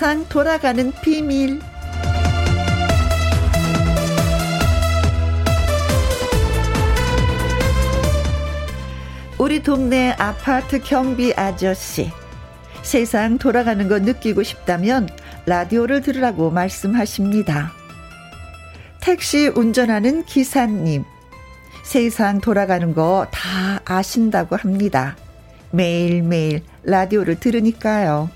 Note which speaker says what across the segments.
Speaker 1: 세상 돌아가는 비밀 우리 동네 아파트 경비 아저씨 세상 돌아가는 거 느끼고 싶다면 라디오를 들으라고 말씀하십니다. 택시 운전하는 기사님, 세상 돌아가는 거 다 아신다고 합니다. 매일매일 라디오를 들으니까요.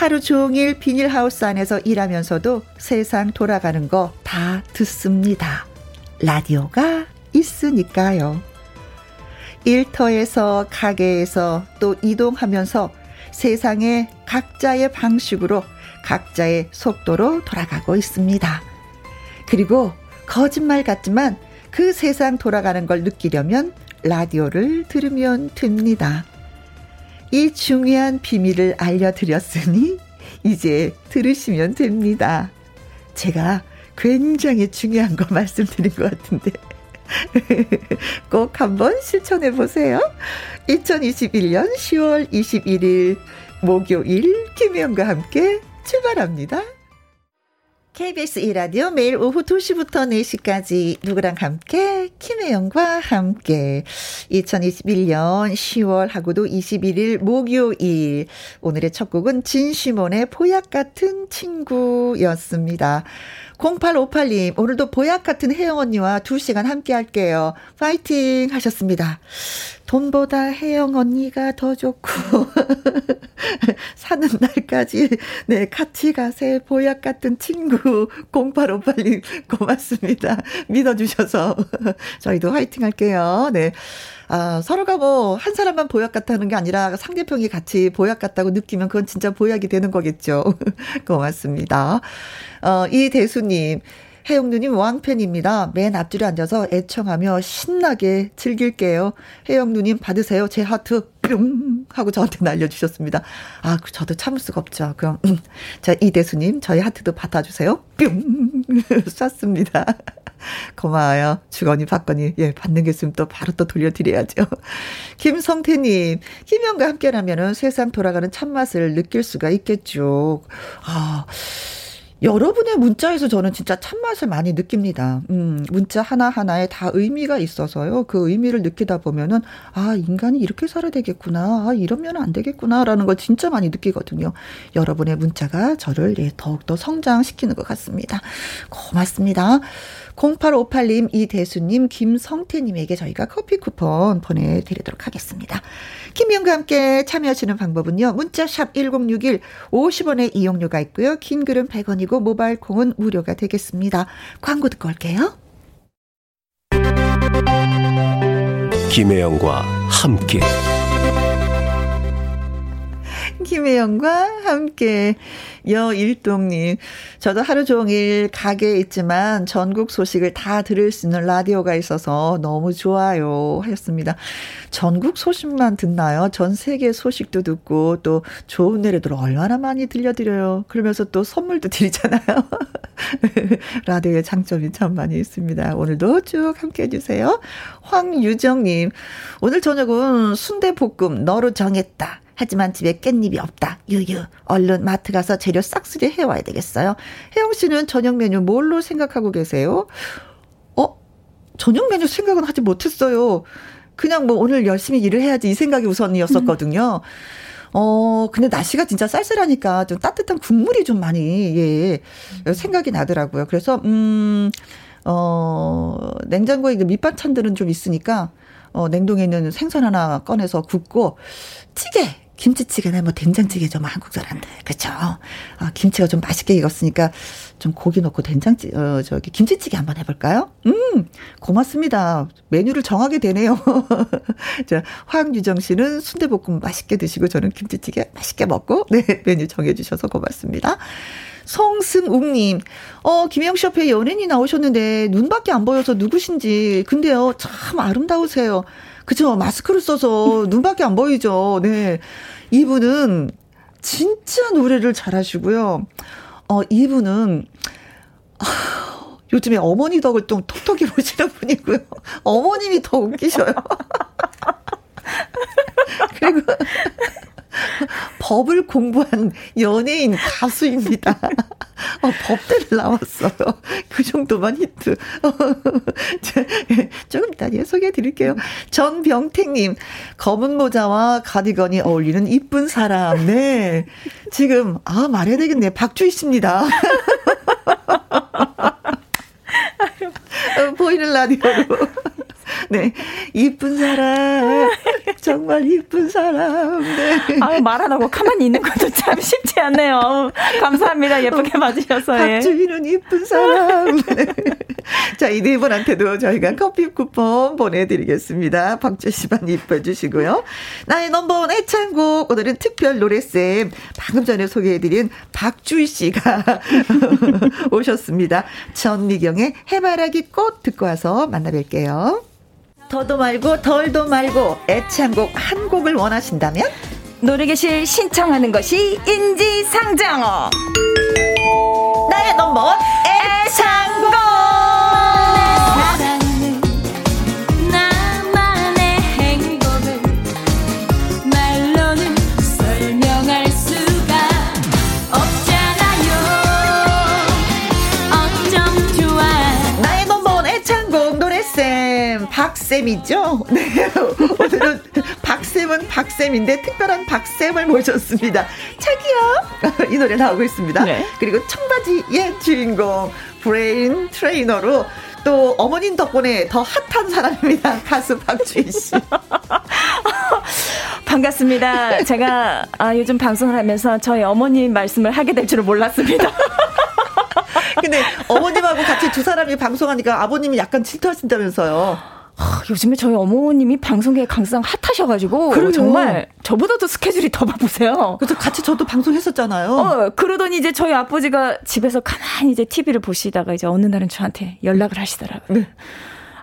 Speaker 1: 하루 종일 비닐하우스 안에서 일하면서도 세상 돌아가는 거 다 듣습니다. 라디오가 있으니까요. 일터에서 가게에서 또 이동하면서 세상에 각자의 방식으로 각자의 속도로 돌아가고 있습니다. 그리고 거짓말 같지만 그 세상 돌아가는 걸 느끼려면 라디오를 들으면 됩니다. 이 중요한 비밀을 알려드렸으니 이제 들으시면 됩니다. 제가 굉장히 중요한 거 말씀드린 것 같은데 꼭 한번 실천해 보세요. 2021년 10월 21일 목요일 김혜영과 함께 출발합니다. KBS 1라디오 매일 오후 2시부터 4시까지 누구랑 함께 김혜영과 함께 2021년 10월하고도 21일 목요일 오늘의 첫 곡은 진시몬의 보약 같은 친구였습니다. 0858님, 오늘도 보약 같은 혜영 언니와 2시간 함께 할게요. 파이팅 하셨습니다. 돈보다 혜영 언니가 더 좋고, 사는 날까지, 네, 같이 가세, 보약 같은 친구, 0858님, 고맙습니다. 믿어주셔서, 저희도 화이팅 할게요. 네. 아, 서로가 뭐, 한 사람만 보약 같다는 게 아니라 상대편이 같이 보약 같다고 느끼면 그건 진짜 보약이 되는 거겠죠. 고맙습니다. 어, 이 대수님. 혜영누님 왕팬입니다. 맨 앞줄에 앉아서 애청하며 신나게 즐길게요. 혜영누님 받으세요. 제 하트 뿅 하고 저한테 날려주셨습니다. 아, 그 저도 참을 수가 없죠. 그럼 음. 자 이대수님 저희 하트도 받아주세요. 뿅 쐈습니다. 고마워요. 주거니 받거니 예 받는 게 있으면 또 바로 또 돌려드려야죠. 김성태님 김영과 함께라면은 세상 돌아가는 참맛을 느낄 수가 있겠죠. 아. 여러분의 문자에서 저는 진짜 참맛을 많이 느낍니다. 음, 문자 하나하나에 다 의미가 있어서요. 그 의미를 느끼다 보면은, 아, 인간이 이렇게 살아야 되겠구나. 아, 이러면 안 되겠구나. 라는 걸 진짜 많이 느끼거든요. 여러분의 문자가 저를 예, 더욱더 성장시키는 것 같습니다. 고맙습니다. 0858님, 이대수님, 김성태님에게 저희가 커피 쿠폰 보내드리도록 하겠습니다. 김미영과 함께 참여하시는 방법은요. 문자샵 1061 50원의 이용료가 있고요. 긴 글은 100원이고 모바일 콩은 무료가 되겠습니다. 광고 듣고 올게요.
Speaker 2: 김혜영과 함께
Speaker 1: 김혜영과 함께 여일동님 저도 하루 종일 가게에 있지만 전국 소식을 다 들을 수 있는 라디오가 있어서 너무 좋아요 하셨습니다. 전국 소식만 듣나요? 전 세계 소식도 듣고 또 좋은 노래들 얼마나 많이 들려드려요. 그러면서 또 선물도 드리잖아요. 라디오의 장점이 참 많이 있습니다. 오늘도 쭉 함께 해주세요. 황유정님 오늘 저녁은 순대볶음 너로 정했다. 하지만 집에 깻잎이 없다. 유유. 얼른 마트 가서 재료 싹쓸이 해와야 되겠어요. 혜영 씨는 저녁 메뉴 뭘로 생각하고 계세요? 어? 저녁 메뉴 생각은 하지 못했어요. 그냥 뭐 오늘 열심히 일을 해야지 이 생각이 우선이었었거든요. 어, 근데 날씨가 진짜 쌀쌀하니까 좀 따뜻한 국물이 좀 많이, 예, 생각이 나더라고요. 그래서, 음, 어, 냉장고에 밑반찬들은 좀 있으니까, 어, 냉동에 있는 생선 하나 꺼내서 굽고, 찌개! 김치찌개나 뭐 된장찌개 좀 한국 사람들 그렇죠. 아, 김치가 좀 맛있게 익었으니까 좀 고기 넣고 된장찌 어 저기 김치찌개 한번 해볼까요? 음 고맙습니다. 메뉴를 정하게 되네요. 자 황유정 씨는 순대볶음 맛있게 드시고 저는 김치찌개 맛있게 먹고 네 메뉴 정해주셔서 고맙습니다. 송승욱님, 어, 김영 씨 옆에 연예인이 나오셨는데 눈밖에 안 보여서 누구신지. 근데요, 참 아름다우세요. 그죠? 마스크를 써서 눈밖에 안 보이죠. 네. 이분은 진짜 노래를 잘하시고요. 어, 이분은, 아, 요즘에 어머니 덕을 좀 톡톡히 보시는 분이고요. 어머님이 더 웃기셔요. 그리고 법을 공부한 연예인 가수입니다. 어, 법대를 나왔어요. 그 정도만 히트. 조금 이따 예, 소개해 드릴게요. 전병택님, 검은 모자와 가디건이 어울리는 이쁜 사람. 네. 지금, 아, 말해야 되겠네. 박주희 씨입니다. 어, 보이는 라디오로. 네. 이쁜 사람. 정말 이쁜 사람. 네.
Speaker 2: 아 말 안 하고 가만히 있는 것도 참 쉽지 않네요. 감사합니다. 예쁘게 봐주셔서.
Speaker 1: 박주희는 이쁜 사람. 네. 자, 이 네 분한테도 저희가 커피 쿠폰 보내드리겠습니다. 박주희 씨만 이뻐주시고요. 나의 넘버원 애창곡. 오늘은 특별 노래쌤. 방금 전에 소개해드린 박주희 씨가 오셨습니다. 전미경의 해바라기 꽃 듣고 와서 만나뵐게요. 더도 말고 덜도 말고 애창곡 한 곡을 원하신다면?
Speaker 2: 노래교실 신청하는 것이 인지상정어.
Speaker 1: 나의 넘버원 애창곡 박쌤이죠? 네. 오늘은 박쌤은 박쌤인데 특별한 박쌤을 모셨습니다. 자기야! 이 노래 나오고 있습니다. 네. 그리고 청바지의 주인공, 브레인 트레이너로 또 어머님 덕분에 더 핫한 사람입니다. 가수 박주희 씨.
Speaker 2: 반갑습니다. 제가 아, 요즘 방송을 하면서 저희 어머님 말씀을 하게 될 줄은 몰랐습니다.
Speaker 1: 근데 어머님하고 같이 두 사람이 방송하니까 아버님이 약간 질투하신다면서요.
Speaker 2: 아, 요즘에 저희 어머님이 방송계 강상 핫하셔가지고 그래요. 정말 저보다도 스케줄이 더 바쁘세요.
Speaker 1: 그래서 같이 저도 방송했었잖아요.
Speaker 2: 어, 그러더니 이제 저희 아버지가 집에서 가만히 이제 TV를 보시다가 이제 어느 날은 저한테 연락을 하시더라고요. 네.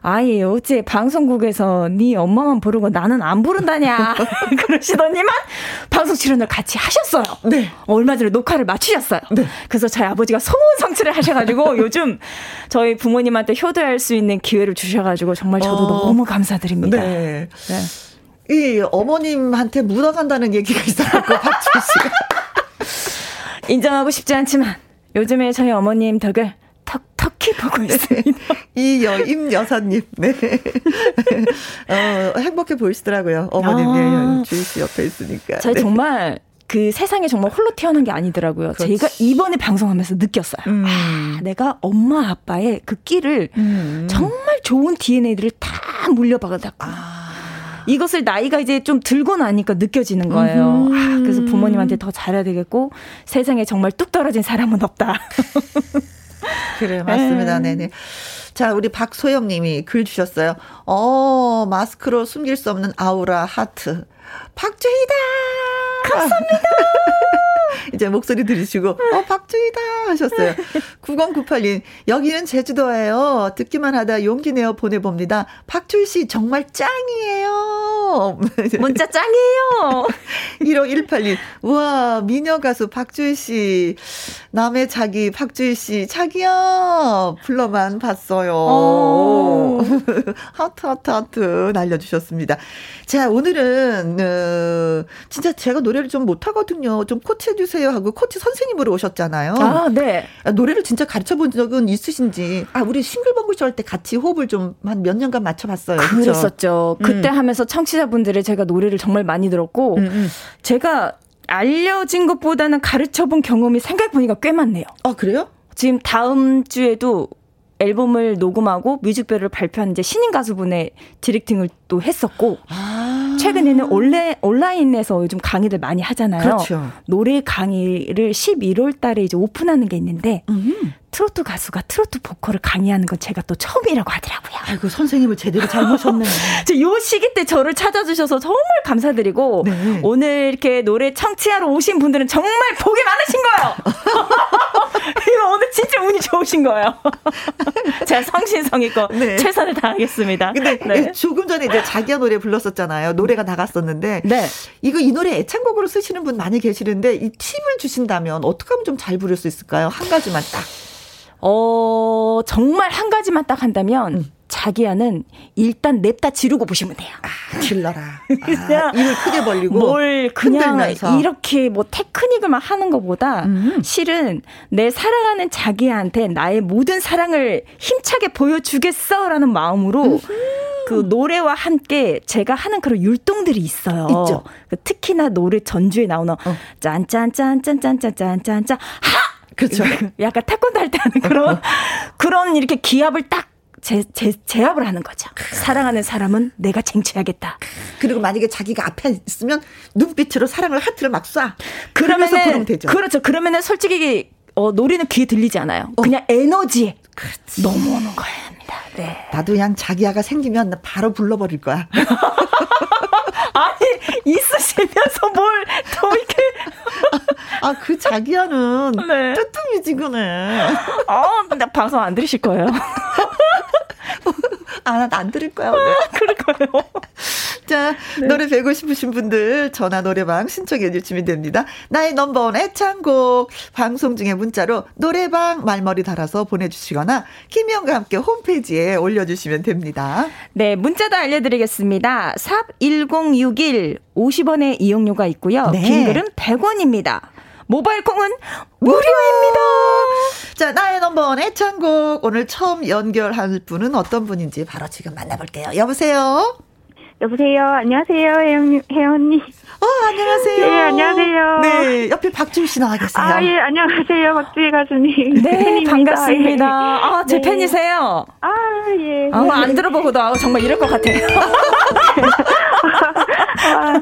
Speaker 2: 아예 어째 방송국에서 네 엄마만 부르고 나는 안 부른다냐 그러시더니만 방송 출연을 같이 하셨어요. 네. 얼마 전에 녹화를 마치셨어요. 네. 그래서 저희 아버지가 소문 성취를 하셔가지고 요즘 저희 부모님한테 효도할 수 있는 기회를 주셔가지고 정말 저도 어. 너무 감사드립니다. 네. 네.
Speaker 1: 이 어머님한테 묻어간다는 얘기가 있어갖고 박준 씨가
Speaker 2: 인정하고 싶지 않지만 요즘에 저희 어머님 덕을 보고 네. 있습니다.
Speaker 1: 이 여, 임 여사님, 네. 어, 행복해 보이시더라고요. 어머님, 아. 예, 주희 씨 옆에 있으니까.
Speaker 2: 제가 네. 정말 그 세상에 정말 홀로 태어난 게 아니더라고요. 그렇지. 제가 이번에 방송하면서 느꼈어요. 음. 아, 내가 엄마 아빠의 그 끼를 음. 정말 좋은 DNA들을 다 물려받았다. 아. 이것을 나이가 이제 좀 들고 나니까 느껴지는 거예요. 아, 그래서 부모님한테 더 잘해야 되겠고 세상에 정말 뚝 떨어진 사람은 없다.
Speaker 1: 그래, 맞습니다. 네. 네네. 자, 우리 박소영 님이 글 주셨어요. 어, 마스크로 숨길 수 없는 아우라 하트. 박주희다!
Speaker 2: 감사합니다!
Speaker 1: 이제 목소리 들으시고, 어, 박주희다! 하셨어요. 9098님, 여기는 제주도예요. 듣기만 하다 용기 내어 보내봅니다. 박주희 씨 정말 짱이에요.
Speaker 2: 문자 짱이에요.
Speaker 1: 1518님, 우와, 미녀 가수 박주희 씨. 남의 자기, 박주희 씨, 자기야! 불러만 봤어요. 어. 하트, 하트, 하트 날려주셨습니다. 자, 오늘은, 어, 진짜 제가 노래를 좀 못하거든요. 좀 코치해주세요 하고 코치 선생님으로 오셨잖아요.
Speaker 2: 아, 네.
Speaker 1: 아, 노래를 진짜 가르쳐 본 적은 있으신지. 아, 우리 싱글벙글 쇼 할 때 같이 호흡을 좀 한 몇 년간 맞춰봤어요.
Speaker 2: 그랬었죠. 그쵸? 그때 음. 하면서 청취자분들의 제가 노래를 정말 많이 들었고, 음, 음. 제가 알려진 것보다는 가르쳐 본 경험이 생각해보니까 꽤 많네요.
Speaker 1: 아, 그래요?
Speaker 2: 지금 다음 주에도 앨범을 녹음하고 뮤직비디오를 발표한 이제 신인 가수분의 디렉팅을 또 했었고 아~ 최근에는 온래, 온라인에서 요즘 강의들 많이 하잖아요. 그렇죠. 노래 강의를 11월 달에 이제 오픈하는 게 있는데 음. 트로트 가수가 트로트 보컬을 강의하는 건 제가 또 처음이라고 하더라고요.
Speaker 1: 아이고 선생님을 제대로 잘 모셨네요.
Speaker 2: 요 시기 때 저를 찾아주셔서 정말 감사드리고 네. 오늘 이렇게 노래 청취하러 오신 분들은 정말 복이 많으신 거예요. 오늘 진짜 운이 좋으신 거예요. 제가 성신성의껏 네. 최선을 다하겠습니다.
Speaker 1: 근데 네. 조금 전에 이제 자기야 노래 불렀었잖아요. 노래가 나갔었는데 네. 이거 이 노래 애창곡으로 쓰시는 분 많이 계시는데 이 팁을 주신다면 어떻게 하면 좀 잘 부를 수 있을까요? 한 가지만 딱.
Speaker 2: 어, 정말 한 가지만 딱 한다면 음. 자기야는 일단 냅다 지르고 보시면 돼요.
Speaker 1: 아, 질러라. 아, 입을 크게 벌리고
Speaker 2: 뭘 그냥 흔들면서. 이렇게 뭐 테크닉을만 하는 것보다 음. 실은 내 사랑하는 자기한테 나의 모든 사랑을 힘차게 보여주겠어라는 마음으로 음. 그 노래와 함께 제가 하는 그런 율동들이 있어요.
Speaker 1: 있죠.
Speaker 2: 그 특히나 노래 전주에 나오는 어. 짠짠짠짠짠짠짠짠짠 하
Speaker 1: 그렇죠.
Speaker 2: 약간 태권도 할 때 하는 그런 그런 이렇게 기합을 딱 제, 제, 제압을 하는 거죠. 사랑하는 사람은 내가 쟁취하겠다.
Speaker 1: 그리고 만약에 자기가 앞에 있으면 눈빛으로 사랑을 하트를 막 쏴. 그러면서 부르면 되죠.
Speaker 2: 그렇죠. 그러면은 솔직히 어, 노래는 귀에 들리지 않아요. 어. 그냥 에너지에 그렇지. 넘어오는 거예요. 네.
Speaker 1: 나도 그냥 자기야가 생기면 바로 불러버릴 거야.
Speaker 2: 아니 있으시면서 뭘더 이렇게
Speaker 1: 아 그 자기야는 네. 뜨뜻미지근해.
Speaker 2: 아 근데 방송 안 들으실 거예요.
Speaker 1: 아, 난안 들을 거야, 오늘.
Speaker 2: 그럴 거예요.
Speaker 1: 자, 네. 노래 배고 싶으신 분들 전화 노래방 신청해 주시면 됩니다. 나의 넘버원 애창곡 방송 중에 문자로 노래방 말머리 달아서 보내주시거나 김희영과 함께 홈페이지에 올려주시면 됩니다.
Speaker 2: 네, 문자도 알려드리겠습니다. 샵 1061 50원의 이용료가 있고요. 네. 긴 글은 100원입니다. 모바일 콩은 무료입니다.
Speaker 1: 자, 나의 넘버원 애창곡 오늘 처음 연결할 분은 어떤 분인지 바로 지금 만나볼게요. 여보세요?
Speaker 3: 여보세요. 안녕하세요, 혜영, 혜연님.
Speaker 1: 어, 안녕하세요.
Speaker 3: 네, 안녕하세요.
Speaker 1: 네, 옆에 박주희 씨 나와 계세요.
Speaker 3: 아, 예, 안녕하세요. 박주희 가수님.
Speaker 2: 네, 팬입니다. 반갑습니다. 예. 아, 제 네. 팬이세요?
Speaker 3: 아, 예.
Speaker 2: 아, 안 들어보고도 아, 정말 이럴 것 같아요.
Speaker 1: 아,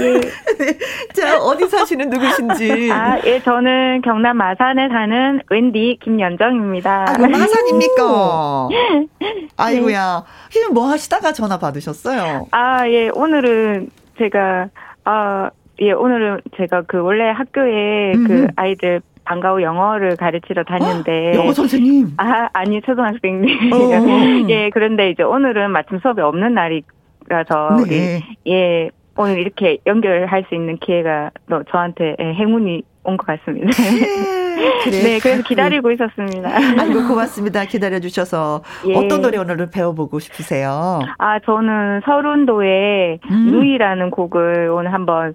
Speaker 1: 예. 네. 자, 어디 사시는 누구신지.
Speaker 3: 아, 예, 저는 경남 마산에 사는 웬디 김연정입니다.
Speaker 1: 아, 마산입니까? 아이고야. 지금 뭐 하시다가 전화 받으셨어요?
Speaker 3: 아, 예, 오늘은 제가, 아, 예, 오늘은 제가 그 원래 학교에 그 음흠. 그 아이들 방과후 영어를 가르치러 다녔는데.
Speaker 1: 영어 선생님?
Speaker 3: 아, 아니, 초등학생님. 어. 예, 그런데 이제 오늘은 마침 수업이 없는 날이 라서. 네. 예, 예, 오늘 이렇게 연결할 수 있는 기회가 또 저한테 예, 행운이 온 것 같습니다. 그래, 네, 그래서 기다리고 있었습니다.
Speaker 1: 아이고, 고맙습니다. 기다려 주셔서. 예. 어떤 노래 오늘 배워보고 싶으세요?
Speaker 3: 아, 저는 서른도의 음. 누이라는 곡을 오늘 한번,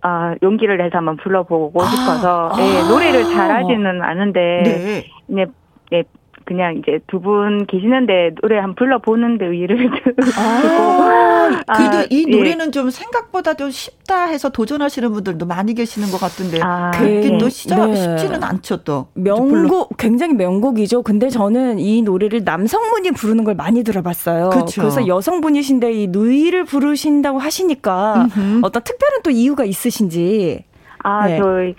Speaker 3: 아, 용기를 내서 한번 불러보고 아. 싶어서, 예, 아. 노래를 잘하지는 않은데, 네. 네, 네, 그냥 이제 두 분 계시는데 노래 한 불러보는데 의의를 두고. 아,
Speaker 1: 그래도 아, 이 예. 노래는 예. 좀 생각보다도 쉽다 해서 도전하시는 분들도 많이 계시는 것 같은데. 아, 그게 네. 또 시작, 네. 쉽지는 않죠, 또.
Speaker 2: 명곡, 굉장히 명곡이죠. 근데 저는 이 노래를 남성분이 부르는 걸 많이 들어봤어요. 그렇죠. 그래서 여성분이신데 이 누이를 부르신다고 하시니까 음흠. 어떤 특별한 또 이유가 있으신지.
Speaker 3: 아, 네. 저희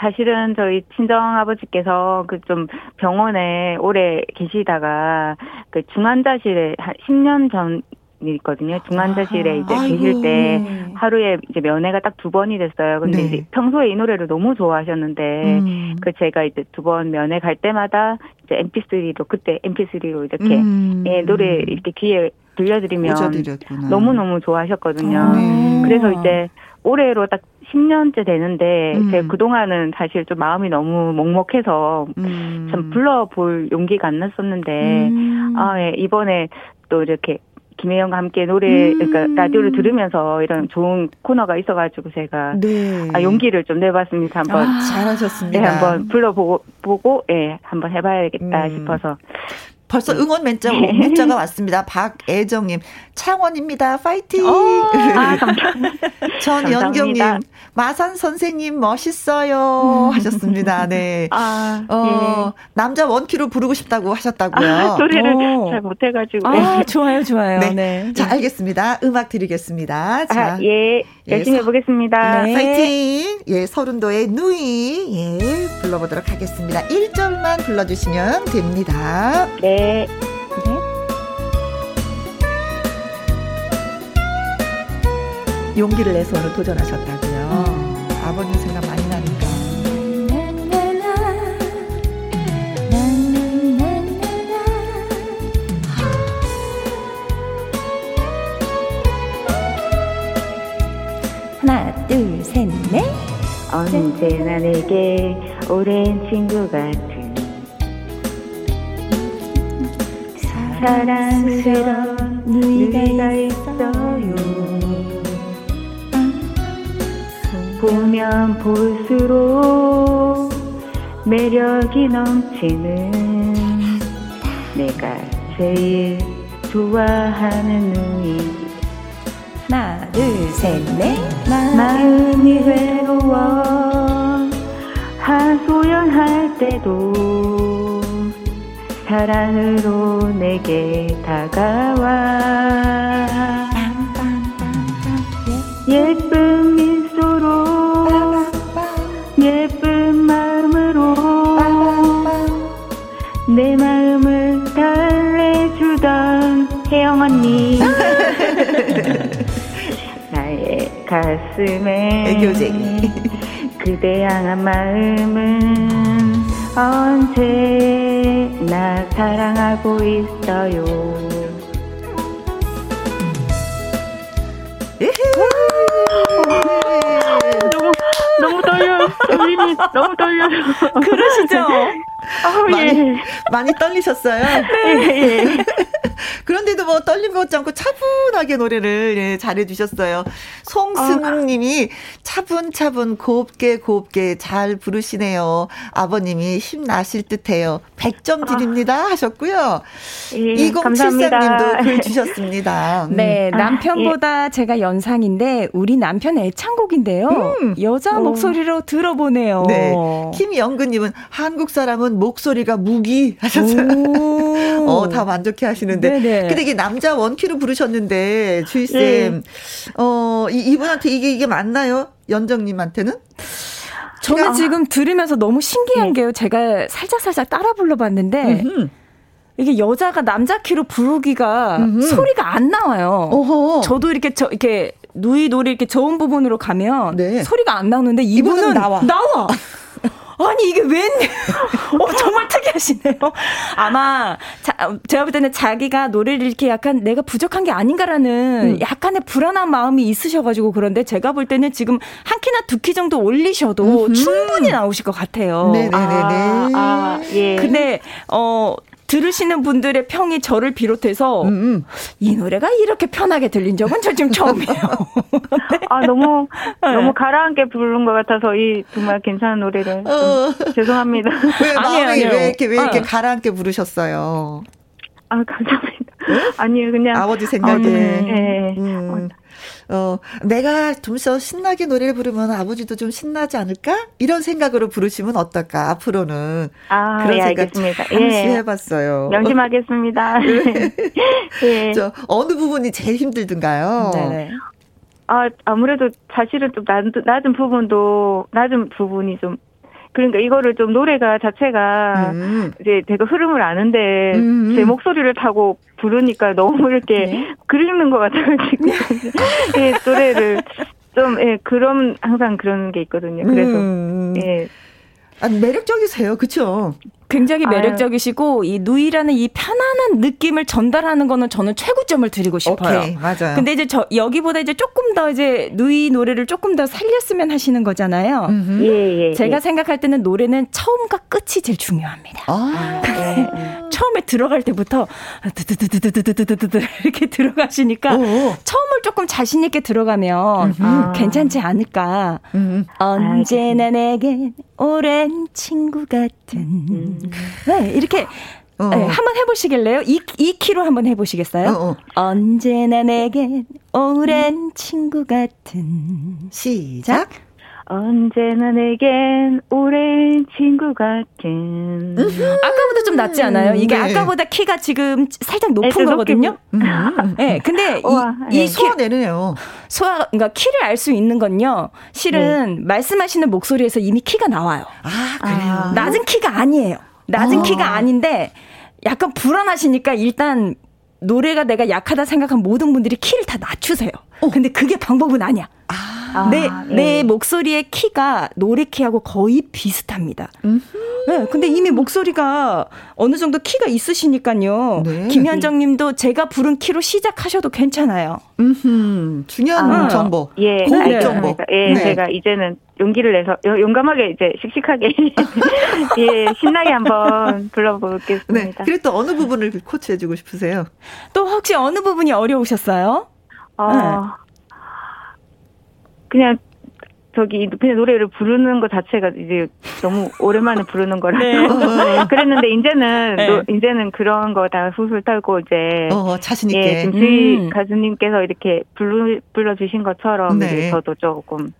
Speaker 3: 사실은 저희 친정 아버지께서 그 좀 병원에 오래 계시다가 그 중환자실에 한 10년 전 있거든요. 중환자실에 이제 아이고. 계실 때 하루에 이제 면회가 딱 두 번이 됐어요. 근데 네. 이제 평소에 이 노래를 너무 좋아하셨는데 음. 그 제가 이제 두 번 면회 갈 때마다 이제 MP3로 그때 MP3로 이렇게 음. 예, 노래 이렇게 귀에 들려드리면 너무 너무 좋아하셨거든요. 아. 네. 그래서 이제 올해로 딱 10년째 되는데 음. 제가 그동안은 사실 좀 마음이 너무 먹먹해서 음. 참 불러볼 용기가 안 났었는데 음. 아, 예, 이번에 또 이렇게 김혜영과 함께 노래, 그러니까 음. 라디오를 들으면서 이런 좋은 코너가 있어가지고 제가 네. 아, 용기를 좀 내봤습니다. 한번
Speaker 1: 아, 잘하셨습니다.
Speaker 3: 네, 한번 불러보고 보고, 예, 한번 해봐야겠다 음. 싶어서
Speaker 1: 벌써 네. 응원 문자, 네. 문자가 왔습니다. 박애정님, 창원입니다. 파이팅! 어, 아, 전연경님, 마산 선생님 멋있어요. 하셨습니다. 네. 아, 어, 예. 남자 원키로 부르고 싶다고 하셨다고요. 아,
Speaker 3: 노래를 오. 잘 못해가지고.
Speaker 2: 아, 좋아요, 좋아요. 네. 네.
Speaker 1: 자, 알겠습니다. 음악 드리겠습니다. 자,
Speaker 3: 아, 예. 열심히 예, 해보겠습니다.
Speaker 1: 네. 파이팅! 예, 서른도의 누이. 예, 불러보도록 하겠습니다. 1절만 불러주시면 됩니다.
Speaker 3: 네. 네.
Speaker 1: 용기를 내서 오늘 도전하셨다고요. 음. 아버님 생각 많이
Speaker 3: 언제나 내게 오랜 친구 같은 사랑스러운 누이가 있어요. 보면 볼수록 매력이 넘치는 내가 제일 좋아하는 누이
Speaker 2: 하나 둘 셋 넷.
Speaker 3: 마음이 외로워 하소연할 때도 사랑으로 내게 다가와. 예 가슴에
Speaker 1: 애교쟁이.
Speaker 3: 그대 향한 마음은 언제나 사랑하고 있어요 너무 너무 떨려요 떨림이 너무 떨려요
Speaker 2: 그러시죠?
Speaker 3: 아우
Speaker 1: 많이,
Speaker 3: 예.
Speaker 1: 많이 떨리셨어요?
Speaker 3: 예, 예.
Speaker 1: 그런데도 뭐 떨림 걷지 않고 차분하게 노래를 예, 잘해주셨어요. 송승욱 님이 차분차분 곱게 곱게 잘 부르시네요. 아버님이 힘나실 듯 해요. 100점 드립니다. 하셨고요.
Speaker 3: 예,
Speaker 1: 2073
Speaker 3: 감사합니다.
Speaker 1: 님도 글 주셨습니다. 음.
Speaker 2: 네,
Speaker 3: 아,
Speaker 2: 남편보다 제가 연상인데 우리 남편 애창곡인데요. 여자
Speaker 3: 오.
Speaker 2: 목소리로 들어보네요.
Speaker 1: 네. 김영근님은 한국 사람은 목소리가 무기 하셨어요.
Speaker 2: 오.
Speaker 1: 어, 다 만족해 하시는데.
Speaker 2: 네네.
Speaker 1: 근데 이게 남자 원키로 부르셨는데, 주희 쌤,
Speaker 3: 네.
Speaker 1: 어, 이, 이분한테 이게, 이게 맞나요? 연정님한테는?
Speaker 2: 저는 지금 들으면서 너무 신기한
Speaker 3: 네.
Speaker 2: 게요. 제가 살짝살짝 따라 불러봤는데
Speaker 1: 음흠.
Speaker 2: 이게 여자가 남자 키로 부르기가
Speaker 1: 음흠.
Speaker 2: 소리가 안 나와요.
Speaker 1: 어허.
Speaker 2: 저도 이렇게 저 이렇게 누이 노래 이렇게 저음 부분으로 가면
Speaker 1: 네.
Speaker 2: 소리가 안 나오는데 이분은,
Speaker 1: 이분은 나와.
Speaker 2: 나와. 아니 이게 웬? 어 정말 특이하시네요. 아마 자, 제가 볼 때는 자기가 노래를 이렇게 약간 내가 부족한 게 아닌가라는
Speaker 1: 음.
Speaker 2: 약간의 불안한 마음이 있으셔가지고 그런데 제가 볼 때는 지금 한 키나 두 키 정도 올리셔도 충분히 나오실 것 같아요.
Speaker 1: 네네네네.
Speaker 3: 아, 아, 예.
Speaker 2: 근데 어 들으시는 분들의 평이 저를 비롯해서
Speaker 1: 음, 음.
Speaker 2: 이 노래가 이렇게 편하게 들린 적은 저 지금 처음이에요.
Speaker 3: 아 너무
Speaker 2: 네.
Speaker 3: 너무 가라앉게 부른 것 같아서 이 정말 괜찮은 노래를 좀
Speaker 1: 어.
Speaker 3: 죄송합니다.
Speaker 1: 왜 마음이
Speaker 2: 아니에요, 아니에요.
Speaker 1: 왜 이렇게, 왜 이렇게
Speaker 2: 아.
Speaker 1: 가라앉게 부르셨어요?
Speaker 3: 아 감사합니다. 아니요 그냥
Speaker 1: 아버지 생각에.
Speaker 3: 어, 네.
Speaker 1: 음. 어, 내가 좀 더 신나게 노래를 부르면 아버지도 좀 신나지 않을까? 이런 생각으로 부르시면 어떨까? 앞으로는.
Speaker 3: 아,
Speaker 1: 그런
Speaker 3: 예,
Speaker 1: 생각
Speaker 3: 알겠습니다.
Speaker 1: 잠시
Speaker 3: 예.
Speaker 1: 해봤어요.
Speaker 3: 명심하겠습니다. 예.
Speaker 1: 저, 어느 부분이 제일 힘들든가요?
Speaker 2: 네네.
Speaker 3: 아, 아무래도 사실은 좀 낮은, 낮은 부분도, 낮은 부분이 좀, 그러니까 이거를 좀 노래가 자체가
Speaker 1: 음.
Speaker 3: 이제 제가 흐름을 아는데
Speaker 1: 음.
Speaker 3: 제 목소리를 타고 부르니까 너무 이렇게
Speaker 2: 네.
Speaker 3: 그리는 것 같아가지고 예, 노래를 좀, 예, 그런, 항상 그런 게 있거든요. 그래서,
Speaker 1: 음.
Speaker 3: 예.
Speaker 1: 아, 매력적이세요. 그쵸?
Speaker 2: 굉장히
Speaker 3: 아유.
Speaker 2: 매력적이시고 이 누이라는 이 편안한 느낌을 전달하는 거는 저는 최고점을 드리고 싶어요.
Speaker 1: 오케이. 맞아요.
Speaker 2: 근데 이제 저 여기보다 이제 조금 더 이제 누이 노래를 조금 더 살렸으면 하시는 거잖아요.
Speaker 1: 음흠.
Speaker 3: 예, 예.
Speaker 2: 제가
Speaker 3: 예.
Speaker 2: 생각할 때는 노래는 처음과 끝이 제일 중요합니다.
Speaker 1: 아.
Speaker 3: 예.
Speaker 2: 처음에 들어갈 때부터 드드드드드드드드드 이렇게 들어가시니까
Speaker 1: 오.
Speaker 2: 처음을 조금 자신 있게 들어가면
Speaker 3: 아.
Speaker 2: 괜찮지 않을까.
Speaker 1: 음.
Speaker 2: 언제나 내겐 오랜 친구 같은. 네, 이렇게
Speaker 1: 어.
Speaker 2: 네, 한번 해보시겠래요? 이, 이 키로 한번 해보시겠어요?
Speaker 1: 어, 어.
Speaker 2: 언제나 내겐 오랜 친구 같은.
Speaker 1: 시작.
Speaker 3: 언제나 내겐 오랜 친구 같은.
Speaker 2: 아까보다 좀 낫지 않아요? 이게
Speaker 1: 네.
Speaker 2: 아까보다 키가 지금 살짝 높은
Speaker 3: 네,
Speaker 2: 거거든요.
Speaker 1: 음.
Speaker 2: 네, 근데
Speaker 3: 우와,
Speaker 2: 이,
Speaker 3: 네.
Speaker 2: 이 키,
Speaker 1: 소화 내네요.
Speaker 2: 소화, 그러니까 키를 알 수 있는 건요. 실은 말씀하시는 목소리에서 이미 키가 나와요.
Speaker 1: 아, 그래요.
Speaker 3: 아.
Speaker 2: 낮은 키가 아니에요. 낮은
Speaker 1: 어.
Speaker 2: 키가 아닌데 약간 불안하시니까 일단 노래가 내가 약하다 생각한 모든 분들이 키를 다 낮추세요. 근데 그게 방법은 아니야.
Speaker 1: 아.
Speaker 2: 아, 내, 예. 내 목소리의 키가 노래 키하고 거의 비슷합니다. 네, 근데 이미 목소리가 어느 정도 키가 있으시니까요. 네. 김현정 님도 제가 부른 키로 시작하셔도 괜찮아요.
Speaker 1: 음 중요한 아, 정보.
Speaker 3: 예,
Speaker 1: 고급 네. 정보.
Speaker 3: 예, 네. 제가 이제는 용기를 내서 용감하게 이제 씩씩하게 예, 신나게 한번 불러보겠습니다. 네.
Speaker 1: 그리고 또 어느 부분을 코치해 주고 싶으세요?
Speaker 2: 또 혹시 어느 부분이 어려우셨어요? 어, 네.
Speaker 3: 그냥 저기 그냥 노래를 부르는 것 자체가 이제 너무 오랜만에 부르는 거라서 네. 그랬는데 이제는 네. 노, 이제는 그런 거 다 훌훌 털고 이제
Speaker 1: 어, 자신 있게
Speaker 3: 예, 지금 주희 음. 가수님께서 이렇게 불러 불러 주신 것처럼 네. 저도 조금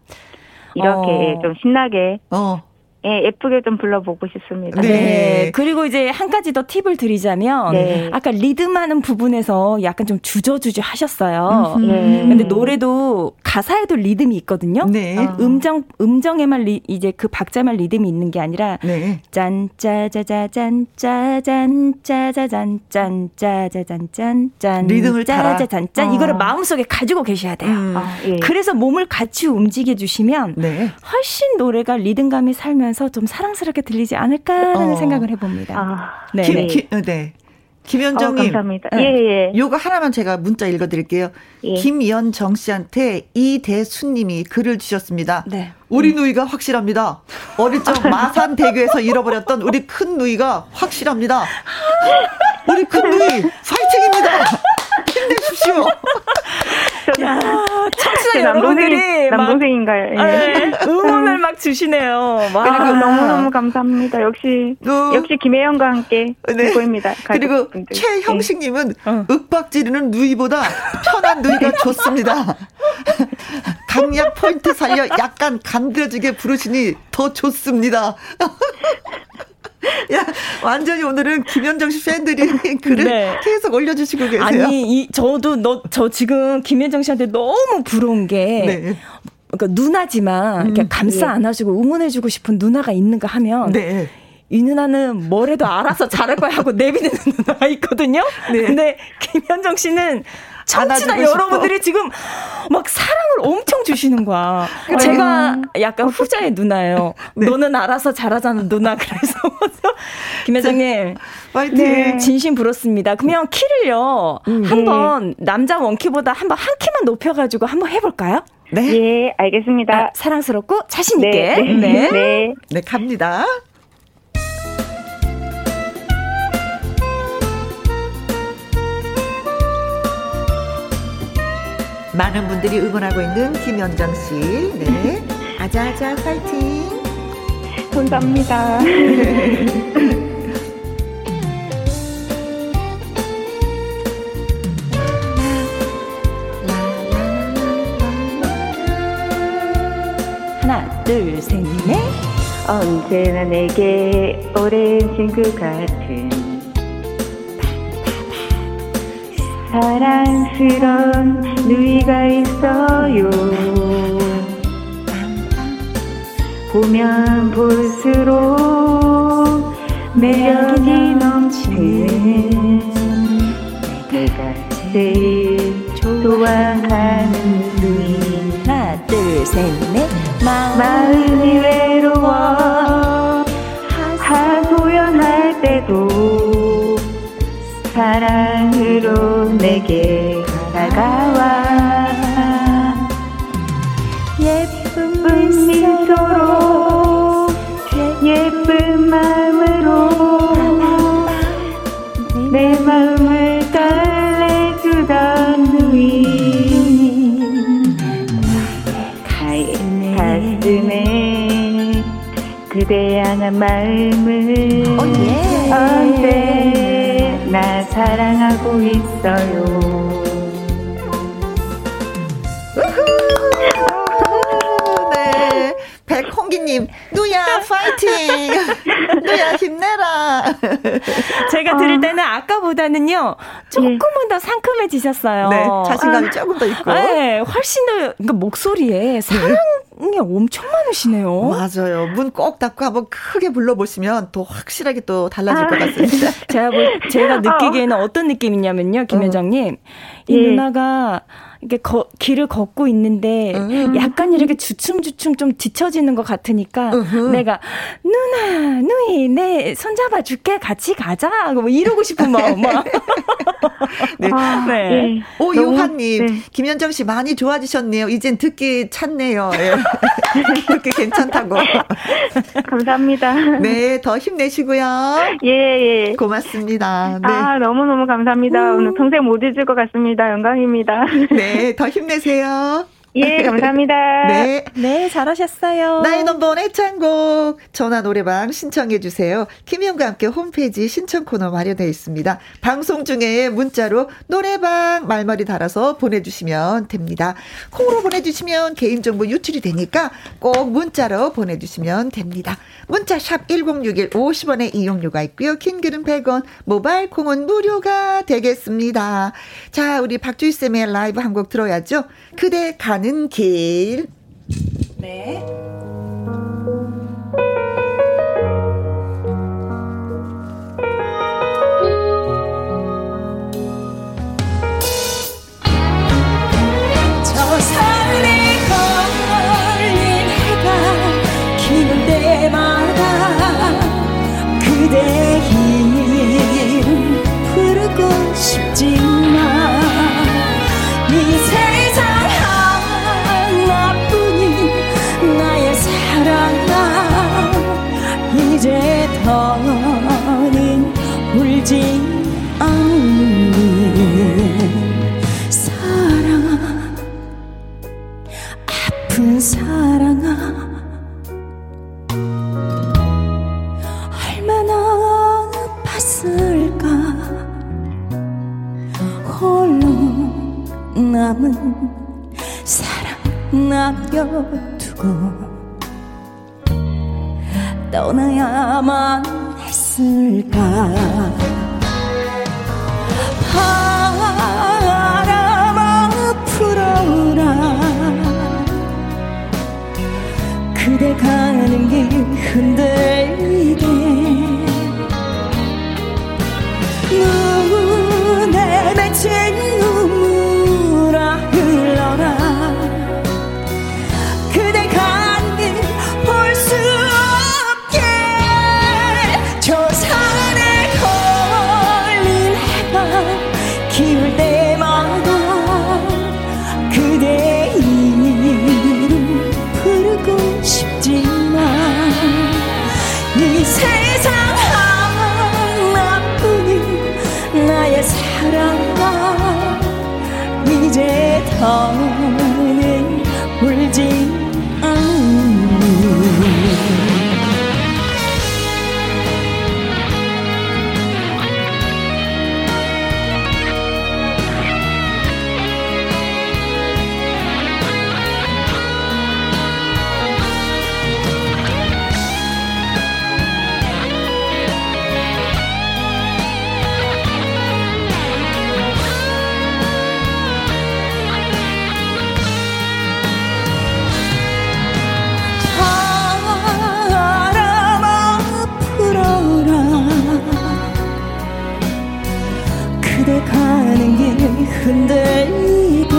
Speaker 3: 이렇게 어. 좀 신나게 어. 예, 예쁘게 좀 불러보고 싶습니다.
Speaker 2: 네. 네. 그리고 이제 한 가지 더 팁을 드리자면 네. 아까 리듬하는 부분에서 약간 좀 주저주저 하셨어요. 음. 네. 근데 노래도 가사에도 리듬이 있거든요. 네. 아. 음정 음정에만 리, 이제 그 박자만 리듬이 있는 게 아니라 네. 짠 짜자자잔 짜잔 짜자잔 짠 짜자잔 짠짠
Speaker 1: 리듬을
Speaker 2: 짜자잔 짠 아. 이거를 마음속에 가지고 계셔야 돼요. 음. 아, 예. 그래서 몸을 같이 움직여 주시면 네. 훨씬 노래가 리듬감이 살면 들으면서 좀 사랑스럽게 들리지 않을까라는 어. 생각을 해봅니다. 아,
Speaker 1: 네. 김, 기, 어, 네. 김현정님. 어,
Speaker 3: 감사합니다. 네. 예, 예.
Speaker 1: 요거 하나만 제가 문자 읽어드릴게요. 예. 김연정 씨한테 이대수님이 글을 주셨습니다. 네. 우리 음. 누이가 확실합니다. 어릴 적 마산 대교에서 잃어버렸던 우리 큰 누이가 확실합니다. 우리 큰 누이 파이팅입니다. 힘내십시오.
Speaker 2: 야, 청취자 여러분들이
Speaker 3: 남동생인가요? 예.
Speaker 2: 네, 응원을 막 주시네요.
Speaker 3: 와. 그리고 너무너무 감사합니다. 역시 어. 역시 김혜영과 함께 네. 보입니다.
Speaker 1: 그리고 최형식님은 네. 어. 윽박지르는 누이보다 편한 누이가 좋습니다. 강약 포인트 살려 약간 간드러지게 부르시니 더 좋습니다. 야, 완전히 오늘은 김현정 씨 팬들이 글을 네. 계속 올려주시고 계세요.
Speaker 2: 아니, 이, 저도 너, 저 지금 김현정 씨한테 너무 부러운 게. 네. 그러니까 누나지만 음, 이렇게 감싸 네. 안아주고 응원해주고 싶은 누나가 있는가 하면 네. 이 누나는 뭐래도 알아서 잘할 거야 하고 내비는 누나가 있거든요. 네. 근데 김현정 씨는 청취자 여러분들이 싶어. 지금 막 사랑을 엄청 주시는 거야. 그래. 제가 약간 후자의 누나예요. 네. 너는 알아서 잘하자는 누나. 그래서 김 회장님 파이팅. 네, 진심 부럽습니다. 그러면 키를요 음. 한번 남자 원키보다 한번 한 키만 높여 가지고 한번 해 볼까요?
Speaker 3: 네. 예, 알겠습니다. 아,
Speaker 2: 사랑스럽고 자신 있게.
Speaker 3: 네. 네. 네.
Speaker 1: 네, 갑니다. 많은 분들이 응원하고 있는 김현정 씨. 네. 아자아자 파이팅.
Speaker 3: 감사합니다.
Speaker 2: 하나, 둘, 셋, 넷.
Speaker 3: 언제나 내게 오랜 친구 같은 사랑스런 누이가 있어요. 보면 볼수록 매력이 넘치는 내가 제일 좋아하는 누이.
Speaker 2: 하나 둘 셋 넷.
Speaker 3: 마음이 외로워 하소연할 때도 사랑으로 마음을 oh, yeah. 언제 나 사랑하고 있어요.
Speaker 1: 네. 백홍기님, 누야, 파이팅! 누야, 힘내 라!
Speaker 2: 제가 들을 어. 때는 아까보다는요, 조금은 네. 더 상큼해지셨어요.
Speaker 1: 네, 자신감이 아, 조금 더 있고.
Speaker 2: 네, 훨씬 더, 그러니까 목소리에 사랑,
Speaker 1: 이 엄청 많으시네요.
Speaker 2: 맞아요. 문 꼭 닫고 한번 크게 불러보시면 또 확실하게 또 달라질 것 같습니다.
Speaker 1: 제가 뭐, 제가 느끼기에는 어. 떤 느낌이냐면요, 김혜정님. 이 예. 누나가 이게 거, 길을 걷고 있는데 음. 약간 이렇게 주춤주춤 좀 뒤처지는 것 같으니까 음흠. 내가 누나 누이 내 손잡아 줄게 같이 가자 뭐 이러고 싶은 마음 막.
Speaker 2: 네. 아, 네. 네. 오유환님 네. 김현정 씨 많이 좋아지셨네요. 이젠 듣기 찾네요. 예. 듣기 괜찮다고.
Speaker 3: 감사합니다.
Speaker 2: 네, 더 힘내시고요.
Speaker 3: 예, 예.
Speaker 2: 고맙습니다. 네.
Speaker 3: 아, 너무 너무 감사합니다. 음. 오늘 평생 못 잊을 것 같습니다. 영광입니다.
Speaker 2: 네. 네, 더 힘내세요.
Speaker 3: 예, 감사합니다.
Speaker 1: 네. 네, 잘하셨어요.
Speaker 2: 넘버원 애창곡 전화 노래방 신청해 주세요. 김희영과 함께 홈페이지 신청 코너 마련되어 있습니다. 방송 중에 문자로 노래방 말머리 달아서 보내주시면 됩니다. 콩으로 보내주시면 개인정보 유출이 되니까 꼭 문자로 보내주시면 됩니다. 문자 샵 1061 50원의 이용료가 있고요. 킹글은 100원, 모바일 콩은 무료가 되겠습니다. 자, 우리 박주희 쌤의 라이브 한 곡 들어야죠. 그대 가는 길. 네. 그대 이름 부르고 싶지 남겨두고 떠나야만 했을까? 바람아 불어라. 그대 가는 길 흔들리게. 눈에 맺힌 눈 흔들리게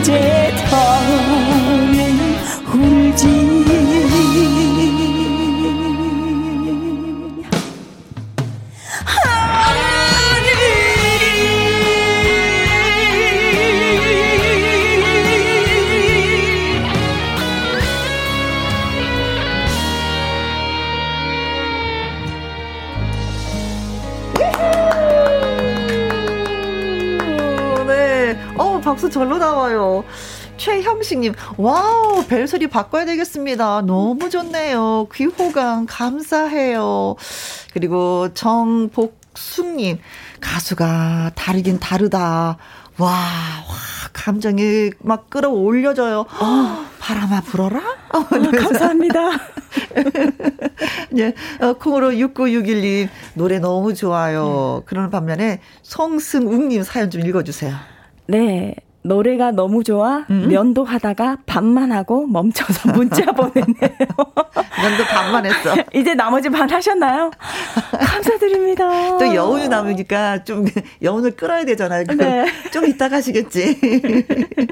Speaker 2: 이제
Speaker 1: 절로 나와요. 최형식님, 와우, 벨소리 바꿔야 되겠습니다. 너무 좋네요. 귀호강, 감사해요. 그리고 정복숙님, 가수가 다르긴 다르다. 와, 와, 감정이 막 끌어올려져요. 어, 바람아 불어라? 어,
Speaker 2: 네. 감사합니다.
Speaker 1: 네, 어, 콩으로 6961님, 노래 너무 좋아요. 네. 그러는 반면에 송승욱님 사연 좀 읽어주세요.
Speaker 2: 네. 노래가 너무 좋아 음? 면도 하다가 반만 하고 멈춰서 문자 보냈네요.
Speaker 1: 면도 반만 했어.
Speaker 2: 이제 나머지 반 하셨나요? 감사드립니다.
Speaker 1: 또 여운이 남으니까 좀 여운을 끌어야 되잖아요. 네. 좀 이따 가시겠지.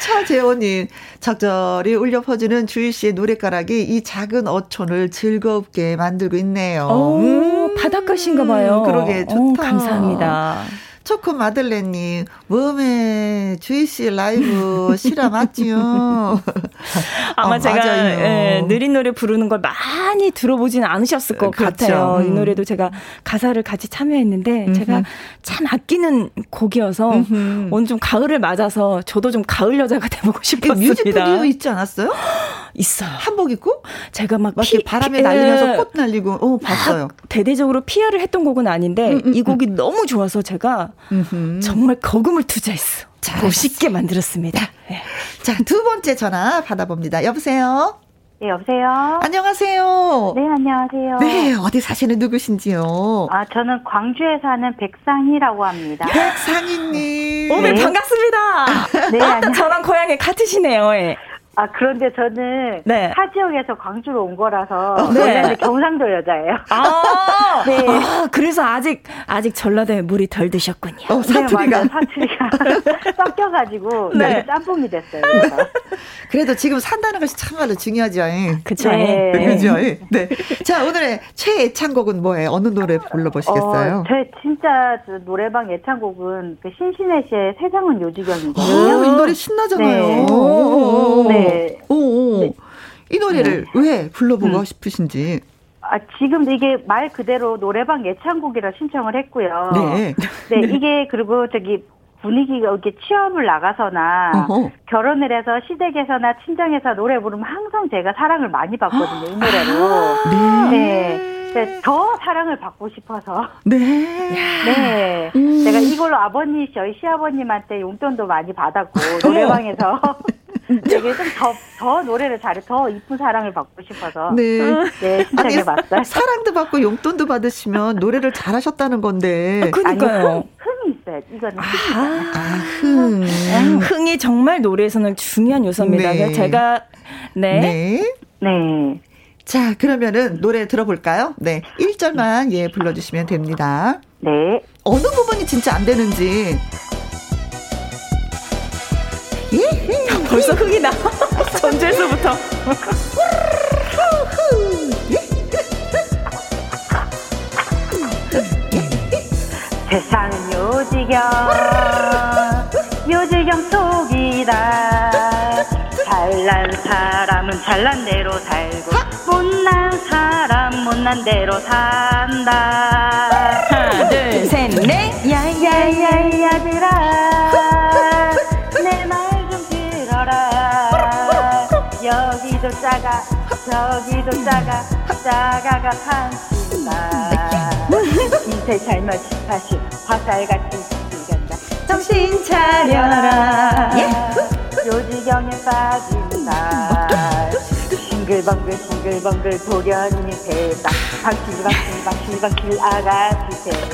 Speaker 1: 차재원님 적절히 울려 퍼지는 주희 씨의 노래가락이 이 작은 어촌을 즐겁게 만들고 있네요.
Speaker 2: 오, 음, 바닷가신가 봐요.
Speaker 1: 그러게 좋다.
Speaker 2: 오, 감사합니다.
Speaker 1: 초코 마들렌님, 워매 주희 씨 라이브 실화 맞지요?
Speaker 2: 아마 어, 제가 예, 느린 노래 부르는 걸 많이 들어보진 않으셨을 것 그렇죠. 같아요. 음. 이 노래도 제가 가사를 같이 참여했는데 음흠. 제가 참 아끼는 곡이어서 음흠. 오늘 좀 가을을 맞아서 저도 좀 가을 여자가 돼보고 싶었습니다.
Speaker 1: 뮤직비디오 있지 않았어요?
Speaker 2: 있어요.
Speaker 1: 한복 입고?
Speaker 2: 제가 막,
Speaker 1: 막 피, 바람에 피, 날리면서 예. 꽃 날리고, 어, 봤어요.
Speaker 2: 대대적으로 PR을 했던 곡은 아닌데, 음, 음, 이 곡이 음. 너무 좋아서 제가 음흠. 정말 거금을 투자했어. 멋있게 만들었습니다. 네.
Speaker 1: 자, 두 번째 전화 받아봅니다. 여보세요?
Speaker 4: 네, 여보세요?
Speaker 1: 안녕하세요.
Speaker 4: 네, 안녕하세요.
Speaker 1: 네, 어디 사시는 누구신지요?
Speaker 4: 아, 저는 광주에 사는 백상희라고 합니다.
Speaker 1: 백상희님.
Speaker 2: 오늘 네. 반갑습니다. 네, 아, 저랑 고향이 같으시네요. 예.
Speaker 4: 아 그런데 저는 네. 타 지역에서 광주로 온 거라서 어, 네. 원래는 경상도 여자예요.
Speaker 2: 아, 네. 아, 그래서 아직 아직 전라도에 물이 덜 드셨군요.
Speaker 1: 어, 사투리가
Speaker 4: 네, 사투리가 섞여가지고 네. 짬뽕이 됐어요. 그래서.
Speaker 1: 그래도 지금 산다는 것이 참말로 중요하죠.
Speaker 2: 그렇죠.
Speaker 1: 네. 그죠. 네. 자 오늘의 최애창곡은 뭐예요? 어느 노래 불러보시겠어요?
Speaker 4: 어, 제 진짜 노래방 애창곡은 그 신신혜 씨의 세상은 요지경이거든요.
Speaker 1: 이 노래 신나잖아요. 네. 네. 네. 오, 네. 이 노래를 네. 왜 불러보고 음. 싶으신지.
Speaker 4: 아, 지금 이게 말 그대로 노래방 예창곡이라 신청을 했고요. 네. 네, 이게 그리고 저기 분위기가 이렇게 취업을 나가서나 어허. 결혼을 해서 시댁에서나 친정에서 노래 부르면 항상 제가 사랑을 많이 받거든요, 이 노래로. 아, 네. 네. 더 사랑을 받고 싶어서.
Speaker 1: 네.
Speaker 4: 네. 음. 제가 이걸로 아버님, 저희 시아버님한테 용돈도 많이 받았고, 노래방에서. 되게 좀더 더 노래를 잘해 더 이쁜 사랑을 받고 싶어서 네, 네 신청해 봤어요.
Speaker 1: 사랑도 받고 용돈도 받으시면 노래를 잘하셨다는 건데.
Speaker 2: 아, 그러니까요.
Speaker 4: 흥이 있어요. 이거는
Speaker 2: 아, 아, 흥. 음. 흥이 정말 노래에서는 중요한 요소입니다. 네. 제가 네.
Speaker 4: 네. 네.
Speaker 1: 자, 그러면은 노래 들어볼까요? 네. 1절만 예 불러주시면 됩니다.
Speaker 4: 네.
Speaker 1: 어느 부분이 진짜 안 되는지
Speaker 2: 벌써 흥이 나. 전제수부터.
Speaker 4: 세상은 요지경 요지경 속이다 잘난 사람은 잘난 대로 살고 못난 사람 못난 대로 산다.
Speaker 2: 하나 둘 셋넷.
Speaker 4: 야야야야들아 여기도 작아 저기도 작아 작아가 판친다 인생 잘못 다시 화살같이 죽였다. 정신 차려라. 예? 요지경에 빠진다 싱글벙글 싱글벙글 도련이 세상 방실 방실 방실 방실 아가씨 세상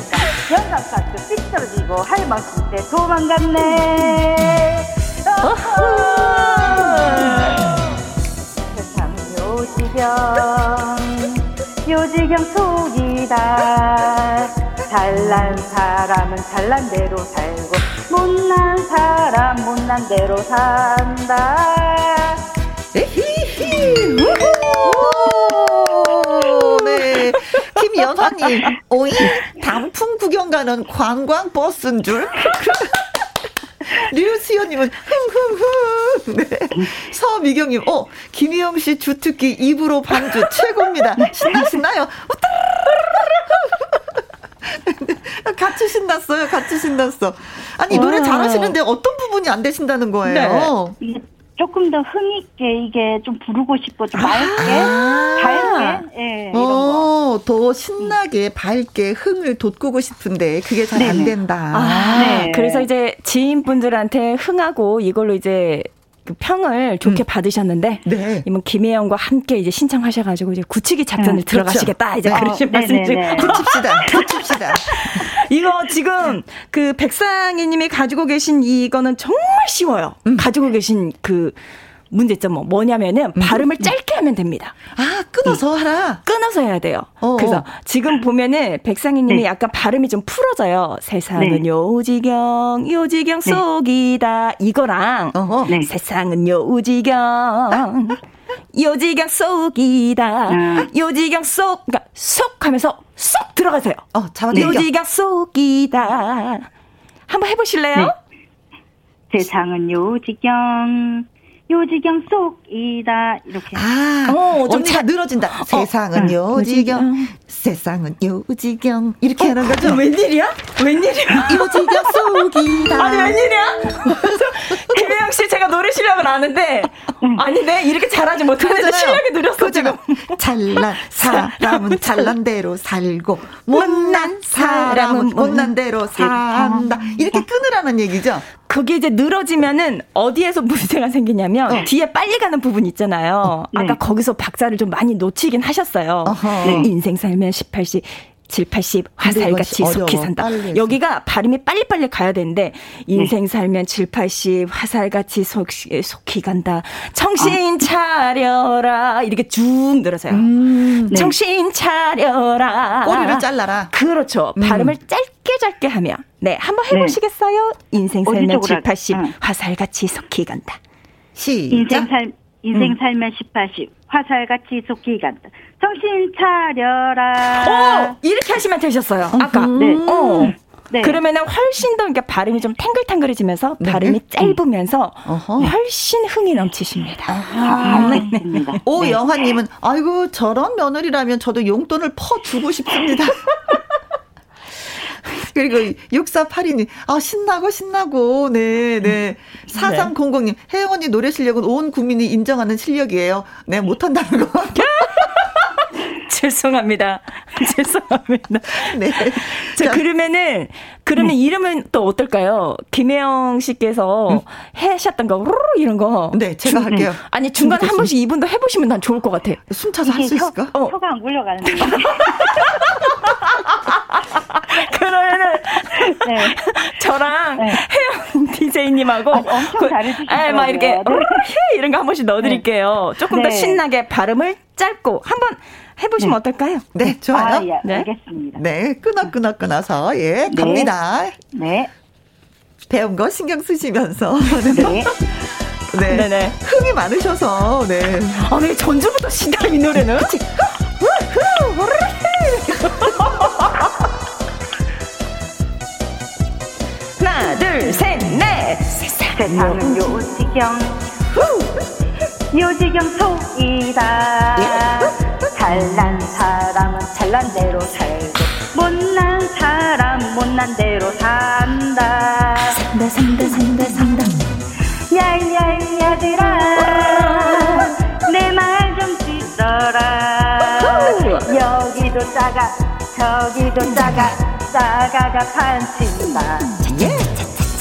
Speaker 4: 연락사도 삐뚤어지고 할머니 때 도망갔네. 요지경 요지경 속이다. 잘난 사람은 잘난 대로 살고 못난 사람 못난 대로 산다
Speaker 1: 네 김연화님 오이 단풍 구경 가는 관광 버스인 줄 류수연님은 흥흥흥. 네. 서미경님, 어, 김희영 씨 주특기 입으로 반주 최고입니다. 신나시나요? 같이 신났어요. 같이 신났어. 아니, 노래 잘하시는데 어떤 부분 구분이 안 되신다는 거예요.
Speaker 4: 네. 조금 더 흥있게 이게 좀 부르고 싶고 좀 맑게 아~ 밝게 예, 이런 어,
Speaker 1: 거. 더 신나게 밝게 흥을 돋구고 싶은데 그게 잘 안 된다.
Speaker 2: 아, 네. 그래서 이제 지인분들한테 흥하고 이걸로 이제 그 평을 좋게 음. 받으셨는데 네. 이번 김혜영과 함께 이제 신청하셔가지고 이제 굳히기 작전을 음, 들어가시겠다 이제 네. 그러신 어, 말씀이죠.
Speaker 1: 굳힙시다. 굳힙시다.
Speaker 2: 이거 지금 그 백상희님이 가지고 계신 이거는 정말 쉬워요. 음. 가지고 계신 그 문제점 뭐 뭐냐면은 음. 발음을 짧게 하면 됩니다.
Speaker 1: 아 끊어서 음. 하라.
Speaker 2: 끊어서 해야 돼요. 어어. 그래서 지금 보면은 백상희 님이 네. 약간 발음이 좀 풀어져요. 세상은 네. 요지경 요지경 네. 속이다 이거랑 네. 세상은 요지경 요지경 속이다 음. 요지경 속 그러니까 속 하면서 쏙 들어가세요. 어 잡아 요지경 속이다 한번 해보실래요? 네.
Speaker 4: 세상은 요지경 요지경 속이다 이렇게.
Speaker 1: 아, 어, 좀잘 늘어진다. 어, 세상은 어, 요지경, 요지경, 세상은 요지경 이렇게 어, 하는 거죠.
Speaker 2: 웬일이야? 웬일이야?
Speaker 1: 요지경 속이다.
Speaker 2: 아니 웬일이야? 노래 실력은 아는데 아닌데 이렇게 잘하지 못하는데 실력이 느렸어 지금.
Speaker 1: 잘난 사람은 잘난 대로 살고 못난 사람은 못난 대로 산다. 이렇게 끊으라는 얘기죠.
Speaker 2: 그게 이제 늘어지면은 어디에서 문제가 생기냐면 어. 뒤에 빨리 가는 부분 있잖아요. 어, 네. 아까 거기서 박자를 좀 많이 놓치긴 하셨어요. 네. 인생 살면 18시 7, 80 화살같이 속히 산다. 여기가 발음이 빨리빨리 가야 되는데 인생 네. 살면 7, 80 화살같이 속히, 속히 간다. 정신 아. 차려라. 이렇게 쭉 늘어서요. 음, 네. 정신 차려라.
Speaker 1: 꼬리를 잘라라.
Speaker 2: 그렇죠. 음. 발음을 짧게 짧게 하면 네, 한번 해보시겠어요? 네. 인생 살면 7, 80 응. 화살같이 속히 간다.
Speaker 4: 시작. 인생 살 인생 음. 살면 10, 80 화살같이 속히 간다. 정신 차려라.
Speaker 2: 어, 이렇게 하시면 되셨어요. 아까. 네. 어. 네. 그러면은 훨씬 더 그러니까 발음이 좀 탱글탱글해지면서 네. 발음이 짧으면서 어허. 훨씬 흥이 넘치십니다. 아,
Speaker 1: 네. 오 영화님은 아이고 저런 며느리라면 저도 용돈을 퍼 주고 싶습니다. 그리고 6482님, 아, 신나고, 신나고, 네, 네. 4300님, 혜영 언니 노래 실력은 온 국민이 인정하는 실력이에요. 네, 못한다는 거.
Speaker 2: 죄송합니다. 죄송합니다. 네. 자, 그러면은, 그러면 네. 이름은 또 어떨까요? 김혜영 씨께서 음. 하셨던 거, 이런 거.
Speaker 1: 네, 제가 중, 할게요.
Speaker 2: 아니, 중간에 한 번씩 이분도 해보시면 난 좋을 것 같아.
Speaker 1: 숨 차서 할 수 있을까?
Speaker 4: 혀, 어. 혀가 안 굴려가는데.
Speaker 2: 그러면은 네. 저랑 네. 혜영 DJ님하고
Speaker 4: 아니, 엄청 그, 잘해주시더라고요.
Speaker 2: 네, 막 이렇게 네. 이런 거 한 번씩 넣어드릴게요. 네. 조금 더 네. 신나게 발음을 짧고 한번 해보시면 네. 어떨까요?
Speaker 1: 네, 좋아요. 아,
Speaker 4: 예, 네. 알겠습니다.
Speaker 1: 네, 끊어 끊어 끊어서 예 갑니다.
Speaker 4: 네.
Speaker 1: 배운 거 신경 쓰시면서 네. 네. 네네. 흥이 많으셔서, 네.
Speaker 2: 아, 네, 전주부터 신다, 이 노래는. 하나, 둘, 셋, 넷.
Speaker 4: 세상은 요지경. 요지경 속이다. 잘난 사람은 잘난 대로 살고, 못난 사람 못난 대로 산다.
Speaker 2: 산다, 산다, 산다, 산다.
Speaker 4: 야야야들아, 내 말 좀 듣더라. 여기도 작아, 저기도 작아, 작아가 판친다.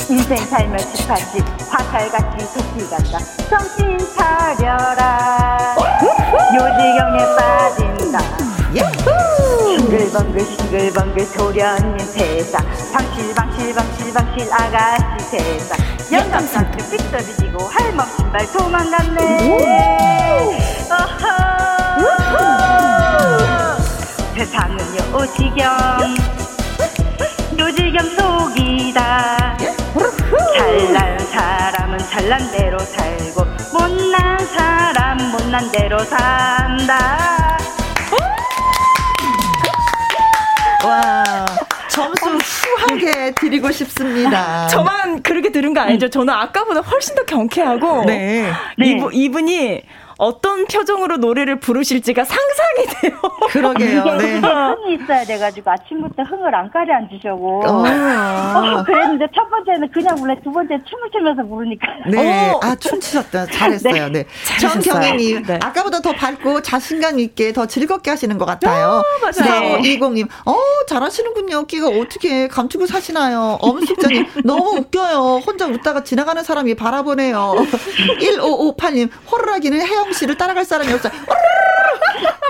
Speaker 4: 인생 살면 18집 화살같이 속기 간다 정신 차려라 요지경에 빠진다. 싱글벙글 싱글벙글 소련님 세상. 방실방실 방실방실 아가씨 세상. 영감상큼 삐뚤어지고 할멈 신발 도망갔네. 세상은 요지경. 요지경 속이다. 잘난 사람은 잘난 대로 살고 못난 사람 못난 대로 산다.
Speaker 1: 와. 점수 후하게 드리고 싶습니다.
Speaker 2: 저만 그렇게 들은 거 아니죠? 저는 아까보다 훨씬 더 경쾌하고 네. 이분, 이분이 어떤 표정으로 노래를 부르실지가 상상이 돼요.
Speaker 1: 그러게요. 네.
Speaker 4: 흥이 있어야 돼가지고 아침부터 흥을 안 가려 앉으셔고. 어. 어, 그랬는데 첫 번째는 그냥 불래 두 번째 춤을 추면서 부르니까.
Speaker 1: 네. 어. 아, 춤추셨다. 잘했어요. 네. 네. 정경희님, 네. 아까보다 더 밝고 자신감 있게 더 즐겁게 하시는 것 같아요. 어, 맞아요. 2020님, 어, 잘하시는군요. 끼가 어떻게 감추고 사시나요? 엄숙자님, 너무 웃겨요. 혼자 웃다가 지나가는 사람이 바라보네요. 1558님, 호루라기는 혜영 씨를 따라갈 사람이 없어요.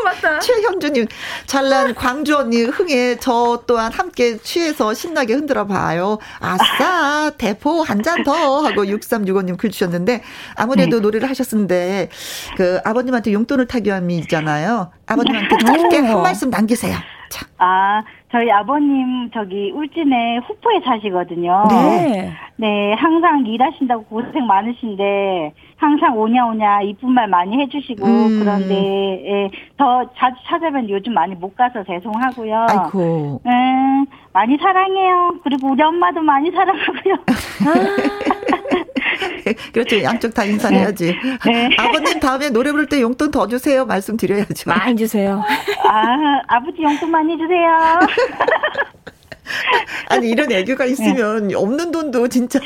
Speaker 1: 맞다. 최현주님, 잘난 광주 언니 흥에 저 또한 함께 취해서 신나게 흔들어 봐요. 아싸, 대포 한 잔 더 하고 6365님 글 주셨는데 아무래도 네. 노래를 하셨는데 그 아버님한테 용돈을 타기함이잖아요. 아버님한테 짧게 한 말씀 남기세요.
Speaker 4: 자. 아, 저희 아버님 저기 울진에 후포에 사시거든요. 네. 네, 항상 일하신다고 고생 많으신데 항상 오냐 오냐 이쁜 말 많이 해주시고 음. 그런데 예, 더 자주 찾아뵈면 요즘 많이 못 가서 죄송하고요. 아이고. 음, 많이 사랑해요. 그리고 우리 엄마도 많이 사랑하고요.
Speaker 1: 그렇죠. 양쪽 다 인사해야지. 네. 아버님 다음에 노래 부를 때 용돈 더 주세요. 말씀드려야죠.
Speaker 2: 많이 주세요.
Speaker 4: 아, 아버지 용돈 많이 주세요.
Speaker 1: 아니 이런 애교가 있으면 네. 없는 돈도 진짜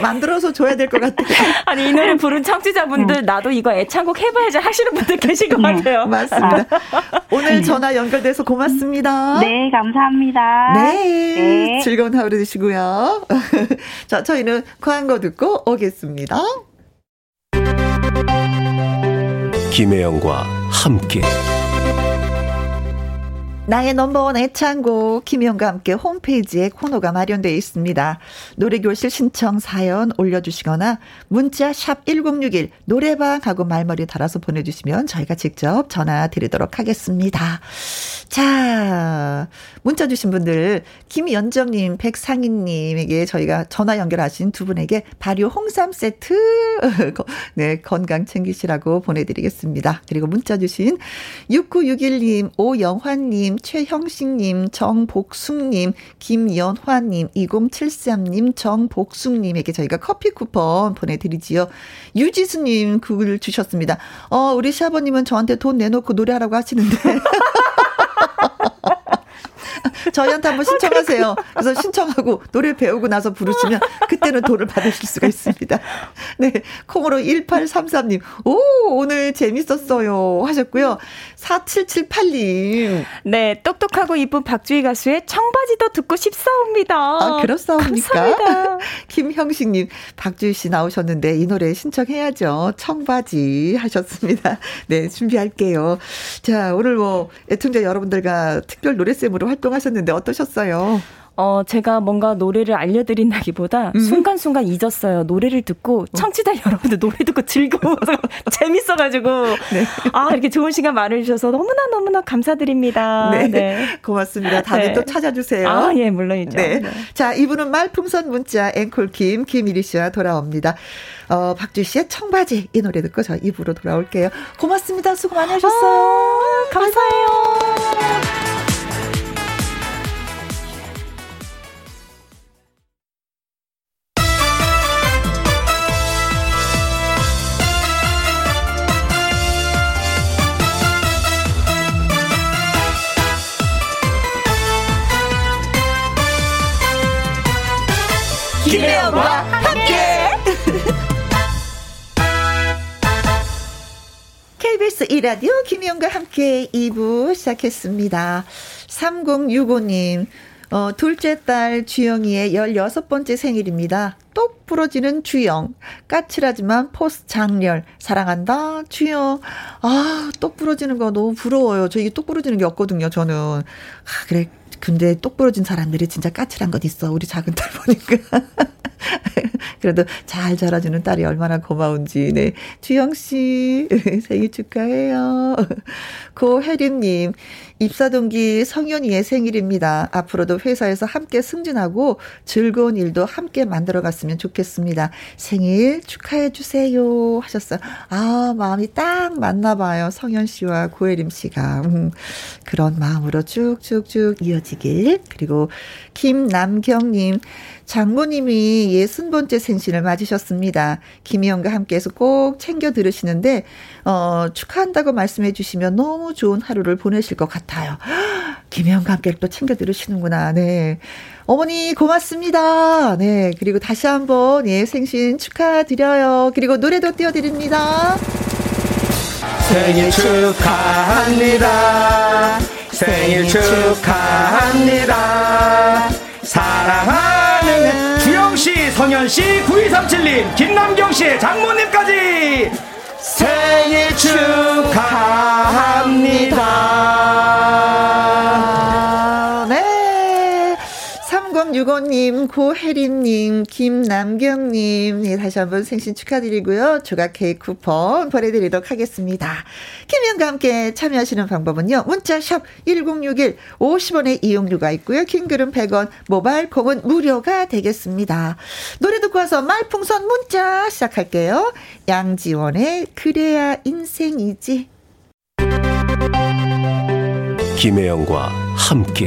Speaker 1: 만들어서 줘야 될 것 같아요.
Speaker 2: 아니 이 노래 부른 청취자분들 네. 나도 이거 애창곡 해봐야지 하시는 분들 계신 것 네. 같아요.
Speaker 1: 맞습니다. 오늘 전화 연결돼서 고맙습니다.
Speaker 4: 네 감사합니다.
Speaker 1: 네, 네. 즐거운 하루 되시고요. 자 저희는 광고 듣고 오겠습니다.
Speaker 5: 김혜영과 함께.
Speaker 1: 나의 넘버원 애창곡 김희영과 함께 홈페이지에 코너가 마련되어 있습니다. 노래교실 신청 사연 올려주시거나 문자 샵 1061 노래방 하고 말머리 달아서 보내주시면 저희가 직접 전화 드리도록 하겠습니다. 자, 문자 주신 분들 김연정님, 백상인님에게 저희가 전화 연결하신 두 분에게 발효 홍삼 세트 네 건강 챙기시라고 보내드리겠습니다. 그리고 문자 주신 6961님, 오영환님, 최형식 님, 정복숙 님, 김연화 님, 2073 님, 정복숙 님에게 저희가 커피 쿠폰 보내 드리지요. 유지수 님 그걸 주셨습니다. 어, 우리 시아버님은 저한테 돈 내놓고 노래하라고 하시는데. 저희한테 한번 신청하세요. 그래서 신청하고 노래 배우고 나서 부르시면 그때는 돈을 받으실 수가 있습니다. 네. 콩으로 1833님. 오, 오늘 재밌었어요. 하셨고요. 4778님.
Speaker 2: 네. 똑똑하고 이쁜 박주희 가수의 청바지도 듣고 싶사옵니다.
Speaker 1: 아, 그렇사옵니까? 감사합니다. 김형식님. 박주희 씨 나오셨는데 이 노래 신청해야죠. 청바지 하셨습니다. 네. 준비할게요. 자, 오늘 뭐 애청자 여러분들과 특별 노래쌤으로 활동하 셨는데 하셨는데 어떠셨어요?
Speaker 2: 어, 제가 뭔가 노래를 알려드린다기보다 음. 순간순간 잊었어요. 노래를 듣고, 어. 청취자 여러분들 노래 듣고 즐거워서, 재밌어가지고, 네. 아, 이렇게 좋은 시간 마련해주셔서 너무나 너무나 감사드립니다. 네. 네.
Speaker 1: 고맙습니다. 다음에 네. 또 찾아주세요.
Speaker 2: 아, 예, 물론이죠. 네.
Speaker 1: 네. 자, 이분은 말풍선 문자 앵콜 김, 김일희 씨와 돌아옵니다. 어, 박주 씨의 청바지 이 노래 듣고 저 입으로 돌아올게요. 고맙습니다. 수고 많이 하셨어요. 아,
Speaker 2: 감사해요.
Speaker 1: 김혜영과 함께. KBS 이라디오 김혜영과 함께 2부 시작했습니다. 3065님, 어, 둘째 딸 주영이의 16번째 생일입니다. 똑 부러지는 주영. 까칠하지만 포스 장렬. 사랑한다, 주영. 아, 똑 부러지는 거 너무 부러워요. 저 이게 똑 부러지는 게 없거든요, 저는. 아, 그래. 근데 똑 부러진 사람들이 진짜 까칠한 것 있어. 우리 작은 딸 보니까. 그래도 잘 자라주는 딸이 얼마나 고마운지. 네. 주영 씨, 생일 축하해요. 고혜림님, 입사 동기 성현이의 생일입니다. 앞으로도 회사에서 함께 승진하고 즐거운 일도 함께 만들어 갔으면 좋겠습니다. 생일 축하해 주세요. 하셨어요. 아, 마음이 딱 맞나 봐요. 성현 씨와 고혜림 씨가. 음, 그런 마음으로 쭉쭉쭉 이어지길. 그리고 김남경님. 장모님이 예순 번째 생신을 맞으셨습니다. 김희영과 함께해서 꼭 챙겨 들으시는데 어, 축하한다고 말씀해 주시면 너무 좋은 하루를 보내실 것 같아요. 김희영과 함께 또 챙겨 들으시는구나. 네. 어머니 고맙습니다. 네. 그리고 다시 한번 예, 생신 축하드려요. 그리고 노래도 띄워드립니다.
Speaker 6: 생일 축하합니다. 생일 축하합니다. 사랑하 는 주영씨, 성현씨, 9237님, 김남경씨, 장모님까지 생일 축하합니다.
Speaker 1: 네. 3065님, 고혜림님, 김남경님, 네, 다시 한번 생신 축하드리고요. 조각 케이크 쿠폰 보내드리도록 하겠습니다. 김현과 함께 참여하시는 방법은요. 문자샵 1061 50원의 이용료가 있고요. 킹글은 100원, 모바일 콩은 무료가 되겠습니다. 노래 듣고 와서 말풍선 문자 시작할게요. 양지원의 그래야 인생이지.
Speaker 5: 김혜영과 함께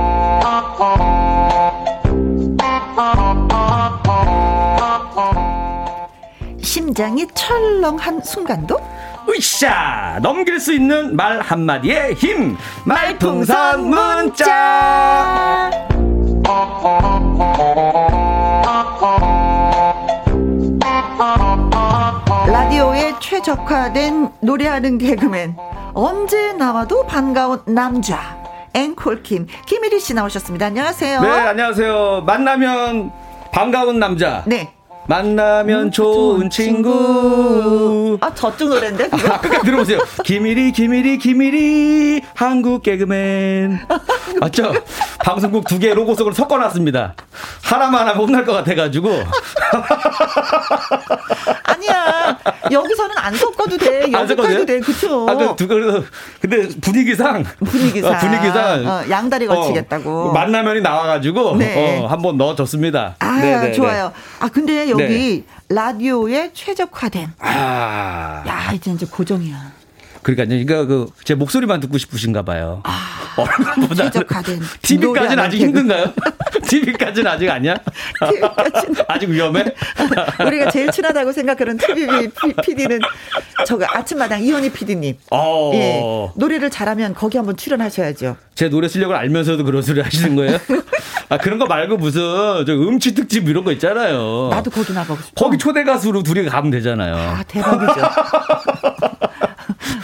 Speaker 1: 심장이 철렁한 순간도?
Speaker 6: 으쌰! 넘길 수 있는 말 한마디의 힘. 말풍선 문자.
Speaker 1: 라디오에 최적화된 노래하는 개그맨. 언제 나와도 반가운 남자. 앵콜킴. 김일희 씨 나오셨습니다. 안녕하세요.
Speaker 6: 네 안녕하세요. 만나면 반가운 남자.
Speaker 1: 네
Speaker 6: 만나면 음, 좋은 친구.
Speaker 1: 아, 저쪽 노래인데?
Speaker 6: 아, 끝까지 들어보세요. 김일이, 김일이, 김일이, 한국 개그맨. 맞죠? 방송국 두 개 로고송을 섞어놨습니다. 하나만 하면 혼날 것 같아가지고.
Speaker 1: 아니야. 여기서는 안 섞어도 돼. 안 섞어도 돼. 그쵸. 아, 그, 두,
Speaker 6: 근데 분위기상.
Speaker 1: 분위기상.
Speaker 6: 어, 분위기상.
Speaker 1: 어, 양다리 걸치겠다고.
Speaker 6: 어, 만나면이 나와가지고. 네. 어, 한번 넣어줬습니다.
Speaker 1: 아, 네네네. 좋아요. 아, 근데 여기 네. 라디오에 최적화된. 아. 야, 이제 이제 고정이야.
Speaker 6: 그러니까 이거 그제 목소리만 듣고 싶으신가 봐요.
Speaker 1: 아, 얼굴보다
Speaker 6: TV까지는 아직. 힘든가요? TV까지는 아직 아니야? TV까지는 아직 위험해?
Speaker 1: 우리가 제일 친하다고 생각하는 TV PD는 저거 아침마당 이현희 PD님. 어. 예, 노래를 잘하면 거기 한번 출연하셔야죠.
Speaker 6: 제 노래 실력을 알면서도 그런 소리 하시는 거예요? 아 그런 거 말고 무슨 저 음치 특집 이런 거 있잖아요.
Speaker 1: 나도 거기 나가고 싶어.
Speaker 6: 거기 초대 가수로 둘이 가면 되잖아요.
Speaker 1: 아 대박이죠.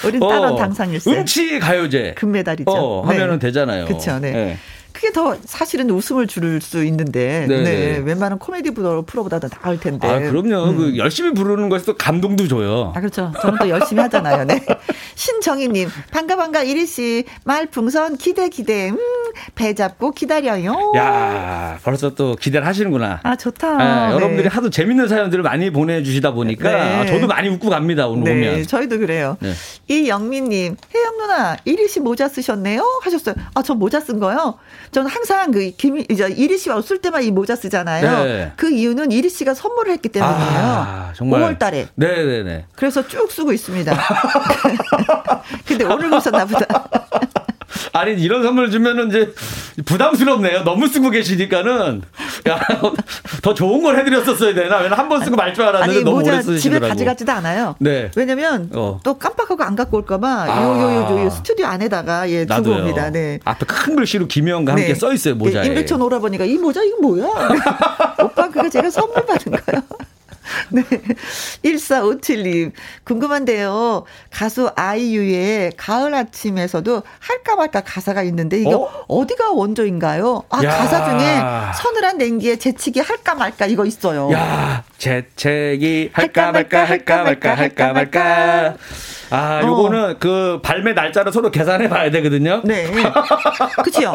Speaker 1: 우린 어, 따로 당상일세.
Speaker 6: 음치 가요제.
Speaker 1: 금메달이죠.
Speaker 6: 어, 하면은 네. 되잖아요.
Speaker 1: 그렇죠. 네. 네. 그게 더 사실은 웃음을 줄수 있는데 네, 네. 네. 웬만한 코미디 프로보다도 나을 텐데.
Speaker 6: 아 그럼요. 음. 그 열심히 부르는 것에서 감동도 줘요.
Speaker 1: 아 그렇죠. 저는 또 열심히 하잖아요. 네. 신정희님 반가 반가 이리 씨 말풍선 기대 기대 음 배 잡고 기다려요.
Speaker 6: 야 벌써 또 기대를 하시는구나.
Speaker 1: 아 좋다.
Speaker 6: 네, 여러분들이 하도 재밌는 사연들을 많이 보내주시다 보니까 네. 저도 많이 웃고 갑니다 오늘 네, 보면.
Speaker 1: 저희도 그래요. 네. 이영민님 혜영 누나 이리 씨 모자 쓰셨네요 하셨어요. 아 저 모자 쓴 거요. 저는 항상 그 김, 이제 이리 씨와 쓸 때만 이 모자 쓰잖아요. 네. 그 이유는 이리 씨가 선물을 했기 때문이에요. 아, 정말. 5월 달에.
Speaker 6: 네네네.
Speaker 1: 그래서 쭉 쓰고 있습니다. 근데 오늘 보셨나 보다.
Speaker 6: 아니 이런 선물 주면은 이제 부담스럽네요. 너무 쓰고 계시니까는 야, 더 좋은 걸 해드렸었어야 되나? 왜냐면 한번 쓰고 말 줄 알았는데 너무 오래 쓰시더라고.
Speaker 1: 집에 가져가지도 않아요. 네. 왜냐면 어. 또 깜빡하고 안 갖고 올까봐 아. 요요요 요, 스튜디오 안에다가 예 두고 옵니다. 네.
Speaker 6: 앞에 큰 글씨로 김혜영과 함께 네. 써 있어요 모자에.
Speaker 1: 예, 임백천 오라버니가 이 모자 이거 뭐야? 오빠 그거 제가 선물 받은 거요. 네. 1457님, 궁금한데요. 가수 아이유의 가을 아침에서도 할까 말까 가사가 있는데, 이거 어? 디가 원조인가요? 아, 야. 가사 중에 서늘한 냉기에 재치기 할까 말까 이거 있어요.
Speaker 6: 야, 재채기 할까 말까 할까 말까 할까 말까. 아, 요거는 어. 그 발매 날짜를 서로 계산해 봐야 되거든요.
Speaker 1: 네. 그치요?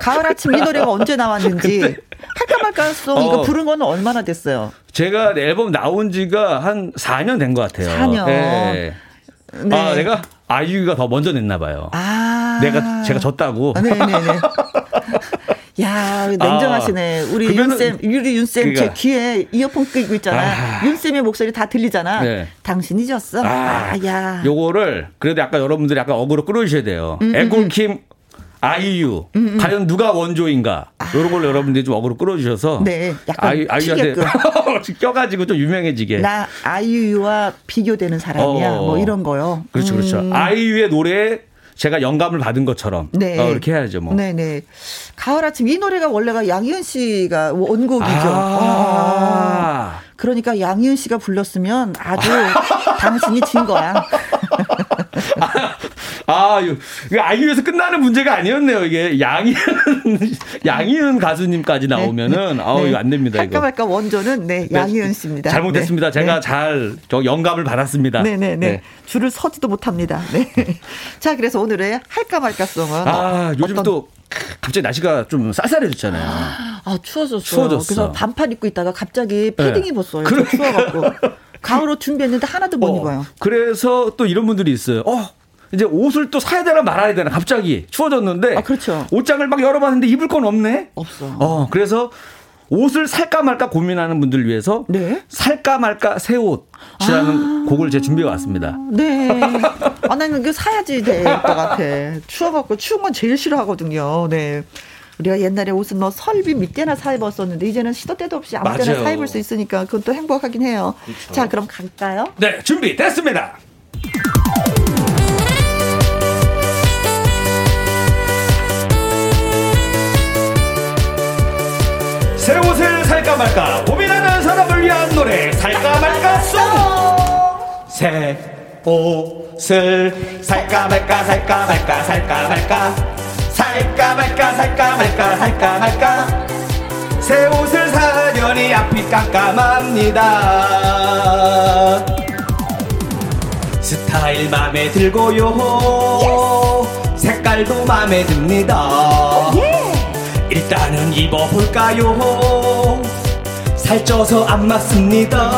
Speaker 1: 가을 아침 이 노래가 언제 나왔는지. 할까 말까 송 어. 이거 부른 거는 얼마나 됐어요?
Speaker 6: 제가 앨범 나온 지가 한 4년 된 것 같아요.
Speaker 1: 4년. 네.
Speaker 6: 네. 아, 내가 아이유가 더 먼저 냈나 봐요. 아. 내가 제가 졌다고.
Speaker 1: 네네네. 아, 야, 냉정하시네. 아, 우리 윤쌤, 우리 윤쌤 제 그러니까. 귀에 이어폰 끼고 있잖아. 아, 윤쌤의 목소리 다 들리잖아. 네. 당신이 졌어. 아, 아, 야.
Speaker 6: 요거를 그래도 약간 여러분들이 약간 어그로 끌어주셔야 돼요. 음, 음, 음. 아이유 음, 음. 과연 누가 원조인가 아. 이런 걸 여러분들이 좀 어그로 끌어주셔서
Speaker 1: 네, 약간 아이유한테
Speaker 6: 껴가지고 좀 유명해지게
Speaker 1: 나 아이유와 비교되는 사람이야 어. 뭐 이런 거요.
Speaker 6: 그렇죠, 그렇죠. 음. 아이유의 노래에 제가 영감을 받은 것처럼 네. 어, 이렇게 해야죠 뭐.
Speaker 1: 네네. 네. 가을 아침 이 노래가 원래가 양희은 씨가 원곡이죠. 아. 아. 그러니까 양희은 씨가 불렀으면 아주 당신이 진 거야.
Speaker 6: 아, 이거 아이유에서 끝나는 문제가 아니었네요. 이게 양희은 양희은 가수님까지 네. 나오면은 네. 아우 이거 안 됩니다.
Speaker 1: 할까 말까 원조는 네, 네. 양희은 씨입니다.
Speaker 6: 잘못했습니다. 네. 제가 잘 저 영감을 받았습니다.
Speaker 1: 네, 네, 네. 줄을 서지도 못합니다. 네. 자, 그래서 오늘의 할까 말까 송은
Speaker 6: 아, 요즘 어떤... 또 갑자기 날씨가 좀 쌀쌀해졌잖아요.
Speaker 1: 아, 추워졌어. 추워졌어. 그래서 반팔 입고 있다가 갑자기 패딩 네. 입었어요. 그래. 추워갖고. 가을 옷 준비했는데 하나도 못 어, 입어요.
Speaker 6: 그래서 또 이런 분들이 있어요. 어, 이제 옷을 또 사야 되나 말아야 되나 갑자기 추워졌는데.
Speaker 1: 아, 그렇죠.
Speaker 6: 옷장을 막 열어봤는데 입을 건 없네?
Speaker 1: 없어.
Speaker 6: 어, 그래서 옷을 살까 말까 고민하는 분들을 위해서 네? 살까 말까 새 옷이라는 아~ 곡을 제 준비해 왔습니다.
Speaker 1: 네. 아, 나는 이거 사야지 될 것 같아. 추워갖고 추운 건 제일 싫어하거든요. 네. 우리가 옛날에 옷은 뭐 설비 밑에나 사 입었었는데 이제는 시도 때도 없이 아무 때나 사 입을 수 있으니까 그건 또 행복하긴 해요. 그렇죠. 자, 그럼 갈까요?
Speaker 6: 네, 준비 됐습니다. 새 옷을 살까 말까 고민하는 사람을 위한 노래 살까 말까 송 새 옷을 살까 말까 살까 말까 살까 말까 살까 말까 살까 말까 살까 말까. 새 옷을 사려니 앞이 깜깜합니다. 스타일 맘에 들고요. 색깔도 맘에 듭니다 일단은 입어볼까요? 살쪄서 안 맞습니다.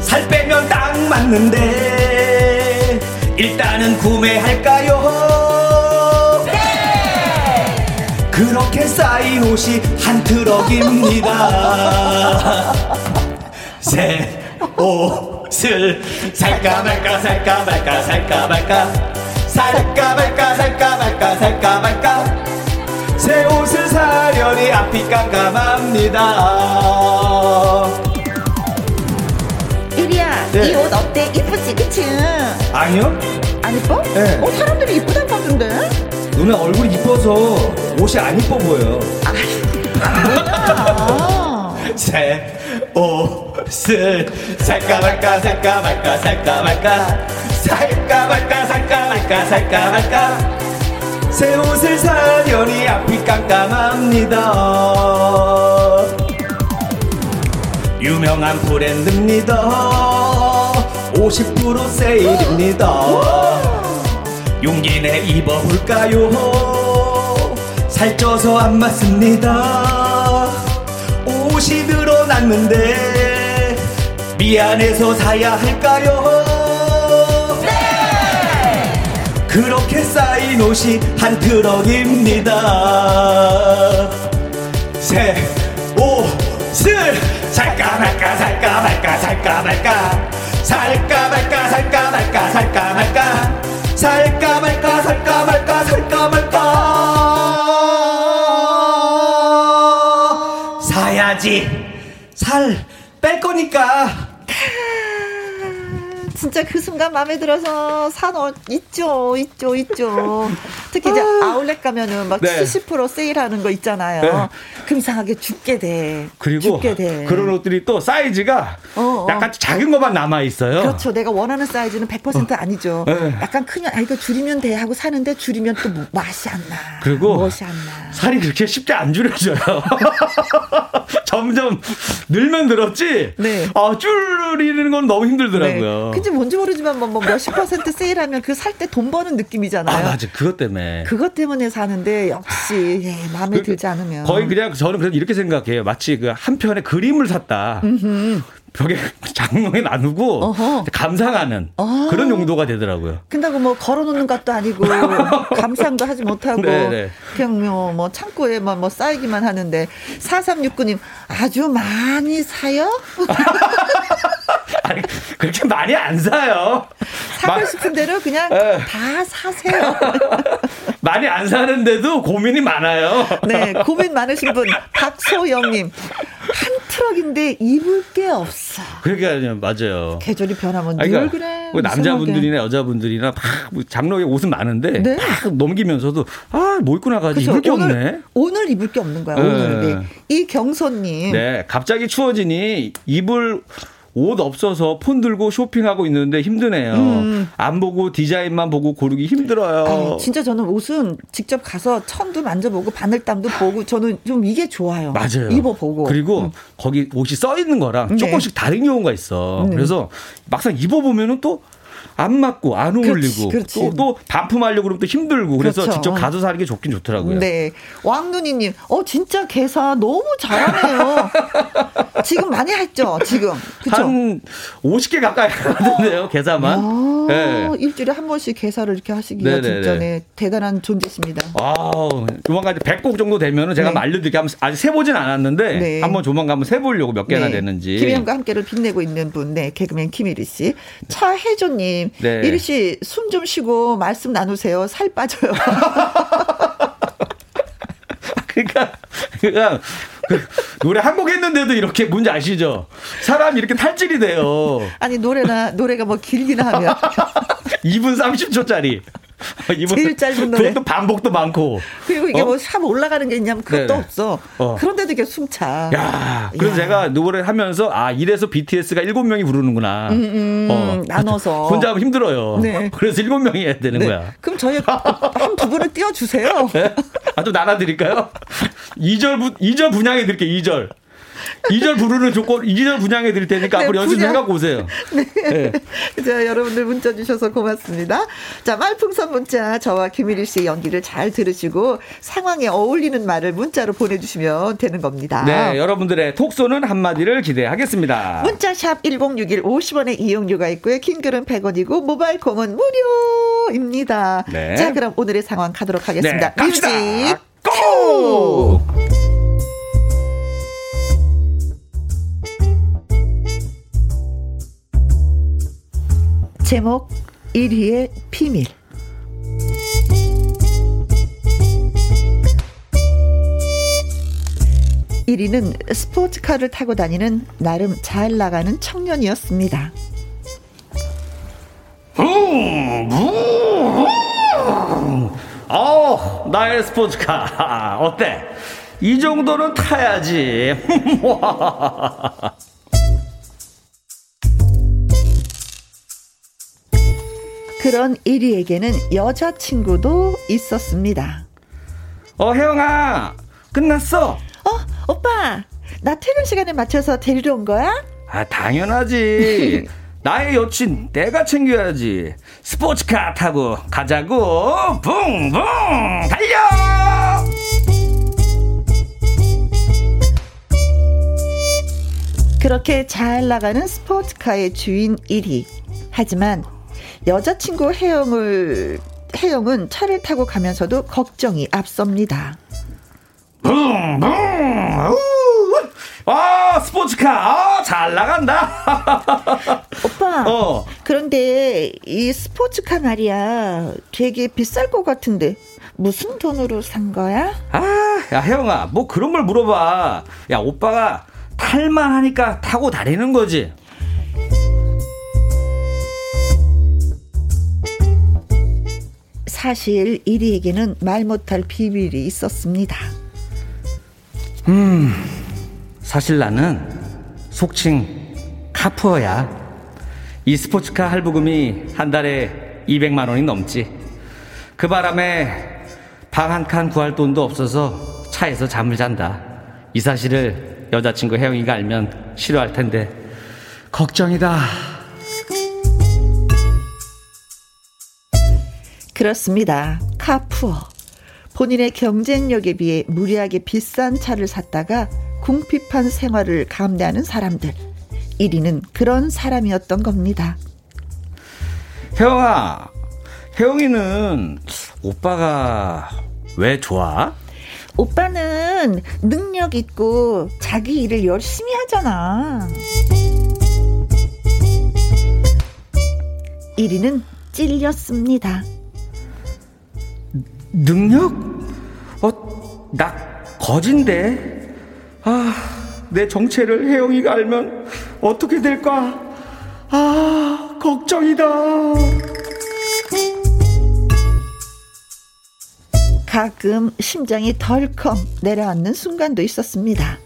Speaker 6: 살 빼면 딱 맞는데 일단은 구매할까요? 그렇게 쌓인 옷이 한 트럭입니다. 새 옷을 살까 말까 살까 말까 살까 말까 살까 말까 살까 말까 살까 말까 새 옷을 사려니 앞이 깜깜합니다.
Speaker 1: 유리야, 네. 이 옷 어때? 이쁘지, 그치?
Speaker 6: 아니요.
Speaker 1: 안 이뻐?
Speaker 6: 네.
Speaker 1: 어, 사람들이 이쁘다고 하던데?
Speaker 6: 누나 얼굴이 이뻐서 옷이 안 이뻐 보여요. 새 옷을 살까 말까 살까 말까 살까 말까 살까 말까 살까 말까 살까 말까 새 옷을 사려니 앞이 깜깜합니다. 유명한 브랜드입니다. 50% 세일입니다. 용기 내 입어볼까요? 살쪄서 안 맞습니다. 옷이 늘어났는데 미안해서 사야 할까요 그렇게 쌓인 옷이 한 트럭입니다. 새 옷을 살까 말까 살까 말까 살까 말까. 살까 말까 살까 말까 살까 말까. 살까 말까 살까 말까 살까 말까. 사야지. 살 뺄 거니까
Speaker 1: 진짜 그 순간 마음에 들어서 산옷 있죠, 있죠, 있죠. 특히 이제 아. 울렛 가면은 막 네. 70% 세일하는 거 있잖아요. 네. 그럼 이상하게 죽게 돼.
Speaker 6: 그리고 죽게 돼. 그런 옷들이 또 사이즈가 어, 어. 약간 작은 것만 남아 있어요.
Speaker 1: 그렇죠. 내가 원하는 사이즈는 100% 어. 아니죠. 네. 약간 크면 아 이거 줄이면 돼 하고 사는데 줄이면 또 맛이 안 나.
Speaker 6: 그리고 멋이 안 나. 살이 그렇게 쉽게 안 줄여져요. 점점 늘면 늘었지. 네. 아 줄이는 건 너무 힘들더라고요.
Speaker 1: 네. 근데 뭔지 모르지만 뭐, 뭐 몇십 퍼센트 세일하면 그 살 때 돈 버는 느낌이잖아요. 아
Speaker 6: 맞아. 그것 때문에.
Speaker 1: 그것 때문에 사는데 역시 예, 마음에 그, 들지 않으면
Speaker 6: 거의 그냥 저는 그래서 이렇게 생각해요. 마치 그 한 편의 그림을 샀다. 음흠. 벽에 장롱에 나누고 어허. 감상하는 아~ 그런 용도가 되더라고요.
Speaker 1: 근다고 뭐 걸어놓는 것도 아니고 감상도 하지 못하고 네네. 네. 그냥 뭐, 뭐 창고에만 뭐, 뭐 쌓이기만 하는데 4369님 아주 많이 사요?
Speaker 6: 아니, 그렇게 많이 안 사요.
Speaker 1: 사고 싶은 대로 그냥 에. 네. 다 사세요.
Speaker 6: 많이 안 사는데도 고민이 많아요.
Speaker 1: 네, 고민 많으신 분 박소영님 한 트럭인데 입을 게 없어.
Speaker 6: 그러니까요, 맞아요.
Speaker 1: 계절이 변하면 늘 그러니까 그래.
Speaker 6: 뭐 남자분들이나 여자분들이나 막뭐 장롱에 옷은 많은데 네. 막 넘기면서도 아뭐 입고 나가지 그렇죠. 입을 게 오늘, 없네.
Speaker 1: 오늘 입을 게 없는 거야. 네. 오늘. 네. 이 경선님.
Speaker 6: 네, 갑자기 추워지니 입을 옷 없어서 폰 들고 쇼핑하고 있는데 힘드네요. 음. 안 보고 디자인만 보고 고르기 힘들어요.
Speaker 1: 아니, 진짜 저는 옷은 직접 가서 천도 만져보고 바늘땀도 보고 저는 좀 이게 좋아요.
Speaker 6: 맞아요.
Speaker 1: 입어보고.
Speaker 6: 그리고 음. 거기 옷이 써 있는 거랑 네. 조금씩 다른 경우가 있어. 음. 그래서 막상 입어보면은 또 안 맞고 안 어울리고 또, 또 반품하려고 그러면 또 힘들고 그래서 그렇죠. 직접 가서 사는 게 좋긴 좋더라고요.
Speaker 1: 네. 왕눈이님, 어, 진짜 개사 너무 잘하네요. 지금 많이 했죠, 지금. 그쵸?
Speaker 6: 한 50개 가까이 개사만. 아,
Speaker 1: 네. 일주일에 한 번씩 개사를 이렇게 하시기가 네네네. 진짜 네, 대단한 존재십니다.
Speaker 6: 아, 조만간 100곡 정도 되면 은 제가 네. 알려드릴게 한번 아직 세보진 않았는데 네. 한번 조만간 한번 세보려고 몇 개나 네. 됐는지.
Speaker 1: 김혜영과 함께를 빛내고 있는 분, 네, 개그맨 김일희 씨. 차혜조님, 네. 이리 씨, 숨 좀 쉬고 말씀 나누세요. 살 빠져요.
Speaker 6: 그러니까 그냥 그 노래 한 곡 했는데도 이렇게 뭔지 아시죠? 사람이 이렇게 탈질이 돼요.
Speaker 1: 아니 노래나 노래가 뭐 길기나 하면
Speaker 6: 2분 30초짜리.
Speaker 1: 제일 짧은 노래.
Speaker 6: 그것도 반복도 많고.
Speaker 1: 그리고 이게 어? 뭐샵 올라가는 게 있냐면 그것도 네네. 없어. 어. 그런데도 이게 숨차.
Speaker 6: 야, 그래서 야. 제가 노래 하면서 아 이래서 BTS가 일곱 명이 부르는구나. 음,
Speaker 1: 음, 어. 나눠서.
Speaker 6: 혼자 하면 힘들어요. 네. 그래서 일곱 명이 해야 되는 네. 거야.
Speaker 1: 그럼 저희 한두 분을 띄워주세요.
Speaker 6: 네? 아좀 나눠드릴까요? 2절 부 2절 분양해 드릴게요. 2절. 2절 부르는 조건, 2절 분양해 드릴 테니까 네, 앞으로 연습 좀 해갖고 오세요. 네.
Speaker 1: 네. 자, 여러분들 문자 주셔서 고맙습니다. 자, 말풍선 문자, 저와 김일희 씨의 연기를 잘 들으시고 상황에 어울리는 말을 문자로 보내주시면 되는 겁니다.
Speaker 6: 네, 여러분들의 톡 쏘는 한마디를 기대하겠습니다.
Speaker 1: 문자샵 1061 50원의 이용료가 있고요. 킹글은 100원이고 모바일 콩은 무료입니다. 네. 자, 그럼 오늘의 상황 가도록 하겠습니다.
Speaker 6: 네, 뮤직 고!
Speaker 1: 제목 1위의 비밀 1위는 스포츠카를 타고 다니는 나름 잘 나가는 청년이었습니다.
Speaker 6: 어, 나의 스포츠카 어때? 이 정도는 타야지.
Speaker 1: 그런 1위에게는 여자친구도 있었습니다.
Speaker 6: 어, 혜영아, 끝났어?
Speaker 1: 어, 오빠, 나 퇴근 시간에 맞춰서 데리러 온 거야?
Speaker 6: 아, 당연하지. 나의 여친 내가 챙겨야지. 스포츠카 타고 가자고. 붕붕 달려!
Speaker 1: 그렇게 잘 나가는 스포츠카의 주인 1위. 하지만 여자친구 혜영을 혜영은 차를 타고 가면서도 걱정이 앞섭니다.
Speaker 6: 붕 붕 아 스포츠카. 아, 잘 나간다.
Speaker 1: 오빠 어. 그런데 이 스포츠카 말이야. 되게 비쌀 것 같은데. 무슨 돈으로 산 거야?
Speaker 6: 아 야 혜영아. 뭐 그런 걸 물어봐. 야 오빠가 탈만 하니까 타고 다니는 거지
Speaker 1: 사실 이리에게는 말 못할 비밀이 있었습니다.
Speaker 6: 음, 사실 나는 속칭 카푸어야. 이 스포츠카 할부금이 한 달에 200만 원이 넘지. 그 바람에 방 한 칸 구할 돈도 없어서 차에서 잠을 잔다. 이 사실을 여자친구 혜영이가 알면 싫어할 텐데 걱정이다.
Speaker 1: 그렇습니다. 카푸어. 본인의 경쟁력에 비해 무리하게 비싼 차를 샀다가 궁핍한 생활을 감내하는 사람들. 1위는 그런 사람이었던 겁니다.
Speaker 6: 혜영아, 혜영이는 오빠가 왜 좋아?
Speaker 1: 오빠는 능력 있고 자기 일을 열심히 하잖아. 1위는 찔렸습니다.
Speaker 6: 능력? 어, 나 거진데. 아, 내 정체를 혜영이가 알면 어떻게 될까? 아, 걱정이다.
Speaker 1: 가끔 심장이 덜컹 내려앉는 순간도 있었습니다.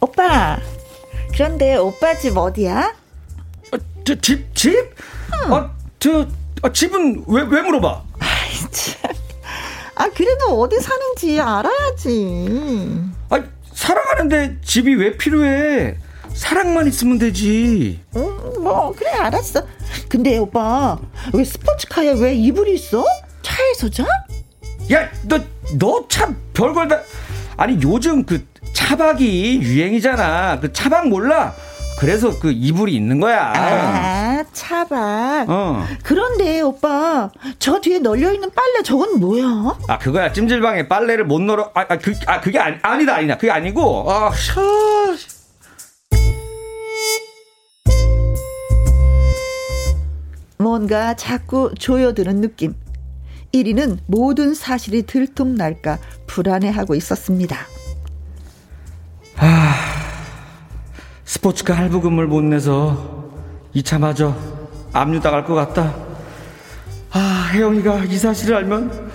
Speaker 1: 오빠, 그런데 오빠 집 어디야?
Speaker 6: 어, 저, 집, 집? 응. 어, 저, 어, 집은 왜, 왜 물어봐?
Speaker 1: 아이, 참. 아, 그래도 어디 사는지 알아야지.
Speaker 6: 아, 사랑하는데 집이 왜 필요해? 사랑만 있으면 되지.
Speaker 1: 음, 뭐, 그래, 알았어. 근데 오빠, 왜 스포츠카에 왜 이불이 있어? 차에서 자?
Speaker 6: 야, 너, 너 참 별걸 다. 아니, 요즘 그 차박이 유행이잖아. 그 차박 몰라? 그래서 그 이불이 있는 거야.
Speaker 1: 아, 차박. 어. 그런데 오빠, 저 뒤에 널려 있는 빨래 저건 뭐야?
Speaker 6: 아, 그거야. 찜질방에 빨래를 못 널어. 아, 아, 그, 아 그게 아니, 아니다, 아니다. 그게 아니고. 아, 샤.
Speaker 1: 뭔가 자꾸 조여드는 느낌. 1위는 모든 사실이 들통날까 불안해하고 있었습니다.
Speaker 6: 아. 스포츠카 할부금을 못 내서 이 차마저 압류 당할 것 같다. 아, 혜영이가 이 사실을 알면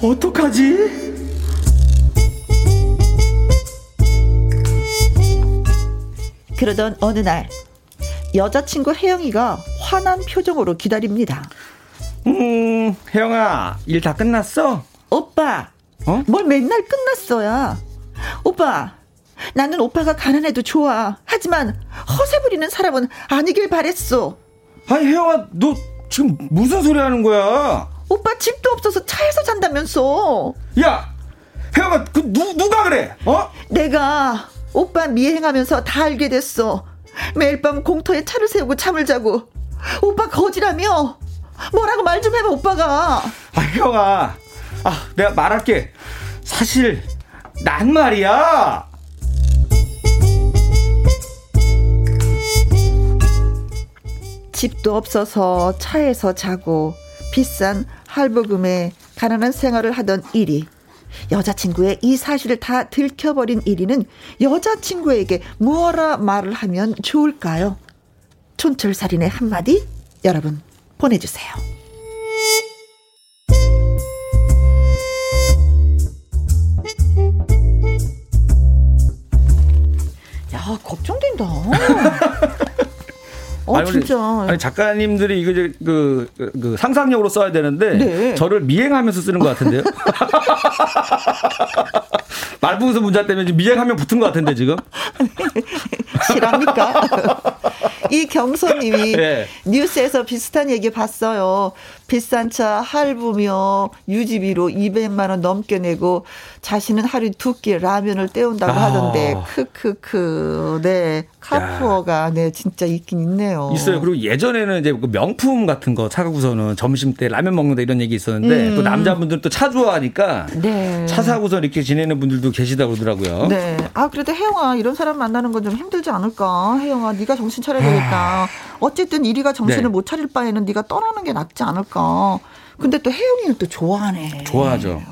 Speaker 6: 어떡하지?
Speaker 1: 그러던 어느 날 여자친구 혜영이가 화난 표정으로 기다립니다.
Speaker 6: 음, 혜영아, 일 다 끝났어?
Speaker 1: 오빠, 어? 뭘 맨날 끝났어야. 오빠, 나는 오빠가 가난해도 좋아. 하지만 허세 부리는 사람은 아니길 바랬어.
Speaker 6: 아니 혜영아 너 지금 무슨 소리 하는 거야?
Speaker 1: 오빠 집도 없어서 차에서 잔다면서.
Speaker 6: 야 혜영아 그 누, 누가 그래? 어?
Speaker 1: 내가 오빠 미행하면서 다 알게 됐어. 매일 밤 공터에 차를 세우고 잠을 자고. 오빠 거지라며. 뭐라고 말 좀 해봐 오빠가.
Speaker 6: 아 혜영아. 아 내가 말할게. 사실 난 말이야.
Speaker 1: 집도 없어서 차에서 자고 비싼 할부금에 가난한 생활을 하던 1위. 여자친구의 이 사실을 다 들켜버린 1위는 여자친구에게 뭐라 말을 하면 좋을까요? 촌철살인의 한마디 여러분 보내주세요. 야, 걱정된다.
Speaker 6: 어?
Speaker 1: 아, 아니, 진짜.
Speaker 6: 아니 작가님들이 이거 이제 그, 그, 그 상상력으로 써야 되는데 네. 저를 미행하면서 쓰는 것 같은데요. 말풍선 문자 때문에 미행하면 붙은 것 같은데 지금.
Speaker 1: 실합니까? 이 경선님이 네. 뉴스에서 비슷한 얘기 봤어요. 비싼 차 할부며 유지비로 200만 원 넘게 내고 자신은 하루 두 끼 라면을 때운다고 아. 하던데 크크크 네 카푸어가 네 진짜 있긴 있네요.
Speaker 6: 있어요. 그리고 예전에는 이제 그 명품 같은 거 사고서는 점심 때 라면 먹는다 이런 얘기 있었는데 음. 또 남자분들 또 차 좋아하니까 네. 차 사고서 이렇게 지내는 분들도 계시다 그러더라고요.
Speaker 1: 네. 아 그래도 혜영아 이런 사람 만나는 건 좀 힘들지 않을까? 혜영아 네가 정신 차려야 되겠다. 아. 어쨌든 이리가 정신을 네. 못 차릴 바에는 네가 떠나는 게 낫지 않을까. 근데 또 혜영이는 또 좋아하네.
Speaker 6: 좋아하죠.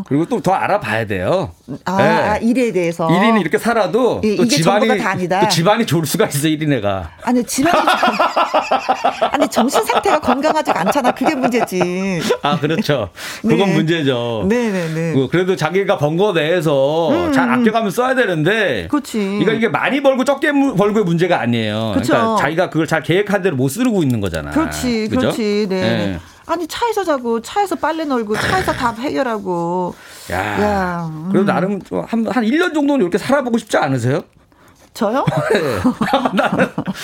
Speaker 6: 어. 그리고 또 더 알아봐야 돼요.
Speaker 1: 아, 네. 아, 일에 대해서.
Speaker 6: 1인이 이렇게 살아도 예, 또 집안이. 또 집안이 좋을 수가 있어 1인애가.
Speaker 1: 아니 집안이 아니 정신 상태가 건강하지가 않잖아. 그게 문제지.
Speaker 6: 아 그렇죠. 그건 네. 문제죠. 네네네. 그 그래도 자기가 번 거 내에서 음, 잘 아껴가면 써야 되는데.
Speaker 1: 그렇지.
Speaker 6: 그러니까 이게 많이 벌고 적게 벌고의 문제가 아니에요. 그렇죠. 그러니까 자기가 그걸 잘 계획한 대로 못 쓰고 있는 거잖아.
Speaker 1: 그렇지, 그죠? 그렇지. 네. 네. 아니 차에서 자고 차에서 빨래 널고 차에서 다 해결하고.
Speaker 6: 야. 야 음. 그래도 나름 한한 한 1년 정도는 이렇게 살아보고 싶지 않으세요?
Speaker 1: 저요? 네.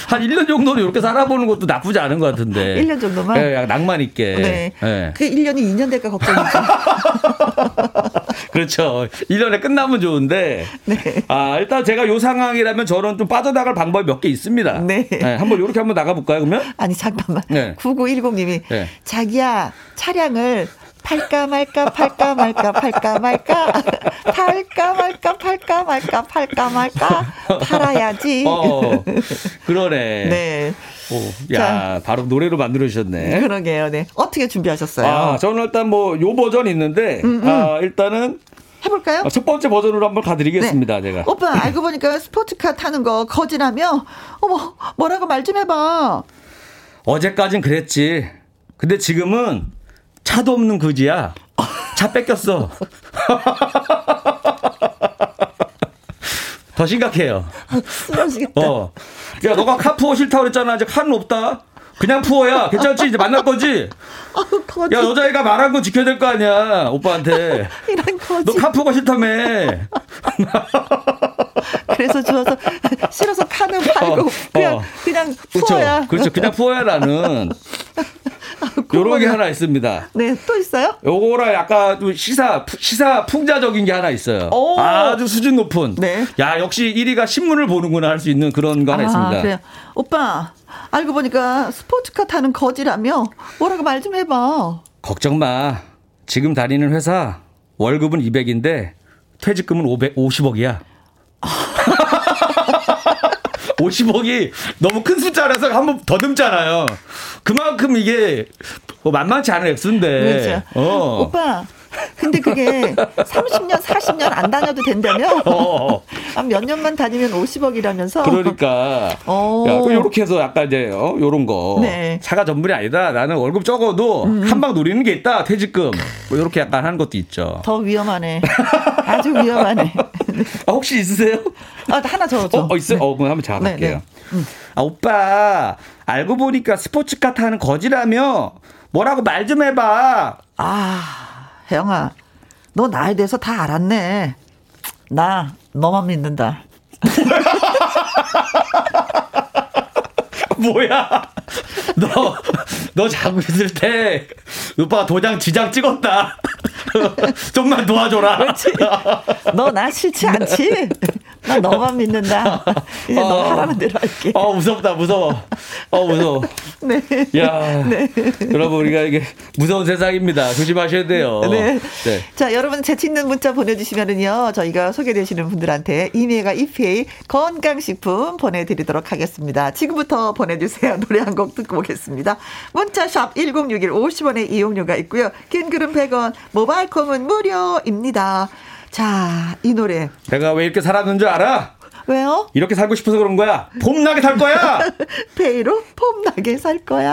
Speaker 6: 한 1년 정도는 이렇게 살아보는 것도 나쁘지 않은 것 같은데.
Speaker 1: 1년 정도만?
Speaker 6: 네, 낭만 있게. 네.
Speaker 1: 네. 그 1년이 2년 될까 걱정이죠.
Speaker 6: 그렇죠. 1년에 끝나면 좋은데. 네. 아, 일단 제가 요 상황이라면 저는 좀 빠져나갈 방법이 몇 개 있습니다. 네. 네. 한번 이렇게 한번 나가볼까요, 그러면?
Speaker 1: 아니, 잠깐만. 네. 9910님이 네. 자기야, 차량을 팔까 말까 팔까 말까 팔까 말까 팔까 말까 팔까 말까 팔까 말까 팔아야지.
Speaker 6: 어, 그러네. 네. 오, 야, 자, 바로 노래로 만들어 주셨네.
Speaker 1: 그러게요. 네. 어떻게 준비하셨어요?
Speaker 6: 아, 저는 일단 뭐 요 버전 있는데 음, 음. 아, 일단은
Speaker 1: 해볼까요?
Speaker 6: 아, 첫 번째 버전으로 한번 가드리겠습니다, 네. 제가.
Speaker 1: 오빠, 알고 보니까 스포츠카 타는 거 거지라며? 어머, 뭐라고 말 좀 해봐.
Speaker 6: 어제까진 그랬지. 근데 지금은 차도 없는 그지야. 차 뺏겼어. 더 심각해요.
Speaker 1: 쓰러지겠다. 어.
Speaker 6: 야, 너가 카푸어 싫다고 그랬잖아. 아직 카는 없다. 그냥 푸어야. 괜찮지? 이제 만날 거지? 야, 여자애가 말한 건 지켜야 될 거 아니야. 오빠한테.
Speaker 1: 이런 거지.
Speaker 6: 너 카푸어가 싫다며.
Speaker 1: 그래서 좋아서 싫어서 카는 팔고 어, 그냥 어. 그냥 푸어야.
Speaker 6: 그렇죠. 그렇죠. 그냥 푸어야라는 요런 게 하나 있습니다.
Speaker 1: 네, 또 있어요?
Speaker 6: 요거랑 약간 좀 시사 시사 풍자적인 게 하나 있어요. 오. 아주 수준 높은. 네. 야, 역시 1위가 신문을 보는구나 할 수 있는 그런 거 하나 아, 있습니다. 그래요.
Speaker 1: 오빠, 알고 보니까 스포츠카 타는 거지라며 뭐라고 말 좀 해봐.
Speaker 6: 걱정 마. 지금 다니는 회사 월급은 200인데 퇴직금은 550억이야. 50억이 너무 큰 숫자라서 한번 더듬잖아요. 그만큼 이게 뭐 만만치 않은 액수인데.
Speaker 1: 그렇죠. 어. 오빠. 근데 그게 30년, 40년 안 다녀도 된다며? 어. 몇 년만 다니면 50억이라면서?
Speaker 6: 그러니까. 어. 야, 요렇게 해서 약간 이제, 어, 요런 거. 네. 차가 전문이 아니다. 나는 월급 적어도 음. 한방 노리는 게 있다. 퇴직금. 뭐 요렇게 약간 하는 것도 있죠.
Speaker 1: 더 위험하네. 아주 위험하네.
Speaker 6: 아, 혹시 있으세요?
Speaker 1: 아, 하나 더 줘.
Speaker 6: 어, 어, 있어요? 네. 어, 그럼 한번 제가 갈게요. 네, 네. 음. 아, 오빠, 알고 보니까 스포츠카 타는 거지라며? 뭐라고 말 좀 해봐.
Speaker 1: 아, 혜영아, 너 나에 대해서 다 알았네. 나 너만 믿는다.
Speaker 6: 뭐야? 너, 너 자고 있을 때, 오빠가 도장 지장 찍었다. 좀만 도와줘라.
Speaker 1: 너나 싫지 않지? 나 너만 믿는다. 이제 어, 너 하라는 대로 할게.
Speaker 6: 어, 무섭다, 무서워. 어, 무서워. 네. 야. 네. 여러분, 우리가 이게 무서운 세상입니다. 조심하셔야 돼요. 네.
Speaker 1: 네. 자, 여러분, 재치 있는 문자 보내주시면은요, 저희가 소개되시는 분들한테 이메가 이페이 건강식품 보내드리도록 하겠습니다. 지금부터 보내주세요. 노래 한 곡 듣고 오겠습니다. 문자샵 1061 50원의 이용료가 있고요. 긴 글은 100원, 모바일 콤은 무료입니다. 자, 이 노래.
Speaker 6: 내가 왜 이렇게 살았는 줄 알아?
Speaker 1: 왜요?
Speaker 6: 이렇게 살고 싶어서 그런 거야. 봄나게 살 거야.
Speaker 1: 페이로 봄나게 살 거야.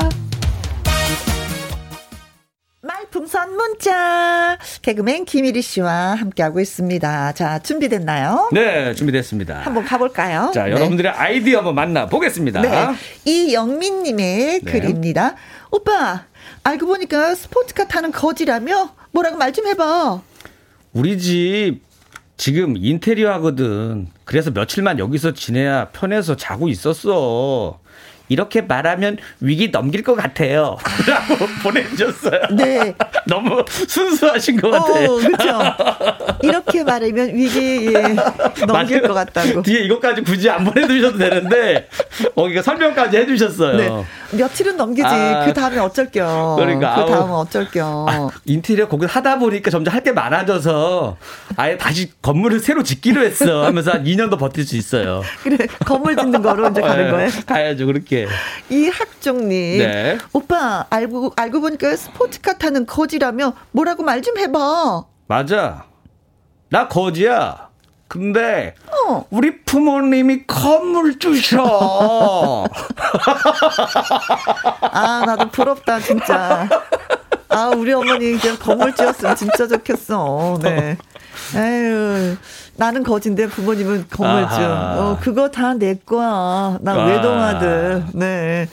Speaker 1: 별풍선 문자. 개그맨 김일희 씨와 함께하고 있습니다. 자, 준비됐나요?
Speaker 6: 네, 준비됐습니다.
Speaker 1: 한번 가볼까요?
Speaker 6: 자,
Speaker 1: 네.
Speaker 6: 여러분들의 아이디어 한번 만나보겠습니다.
Speaker 1: 네. 이영민님의
Speaker 6: 네.
Speaker 1: 글입니다. 오빠, 알고 보니까 스포츠카 타는 거지라며? 뭐라고 말 좀 해봐.
Speaker 6: 우리 집 지금 인테리어 하거든. 그래서 며칠만 여기서 지내야 편해서 자고 있었어. 이렇게 말하면 위기 넘길 것 같아요. 라고 보내주셨어요.
Speaker 1: 네.
Speaker 6: 너무 순수하신 것 같아.
Speaker 1: 어, 그죠. 이렇게 말하면 위기, 예, 넘길. 것 같다고.
Speaker 6: 뒤에 이것까지 굳이 안 보내주셔도 되는데, 거기가 설명까지 해주셨어요.
Speaker 1: 네. 며칠은 넘기지.
Speaker 6: 아,
Speaker 1: 그 다음에 어쩔 겨.
Speaker 6: 그러니까,
Speaker 1: 그. 다음은 어쩔 겨.
Speaker 6: 아, 인테리어 거기 하다 보니까 점점 할 게 많아져서 아예 다시 건물을 새로 짓기로 했어 하면서 한 2년 더 버틸 수 있어요.
Speaker 1: 그래, 건물 짓는 거로 이제 가는
Speaker 6: 네,
Speaker 1: 거예요.
Speaker 6: 가야죠, 그렇게.
Speaker 1: 이 학종님.
Speaker 6: 네.
Speaker 1: 오빠, 알고, 알고 보니까 스포츠카 타는 거지라며 뭐라고 말 좀 해봐.
Speaker 6: 맞아. 나 거지야. 근데
Speaker 1: 어.
Speaker 6: 우리 부모님이 건물 주셔.
Speaker 1: 아, 나도 부럽다, 진짜. 아, 우리 어머니 이제 건물 지었으면 진짜 좋겠어. 네. 에휴. 나는 거진데 부모님은 건물주. 어, 그거 다 내 거야. 나
Speaker 6: 아.
Speaker 1: 외동아들. 네.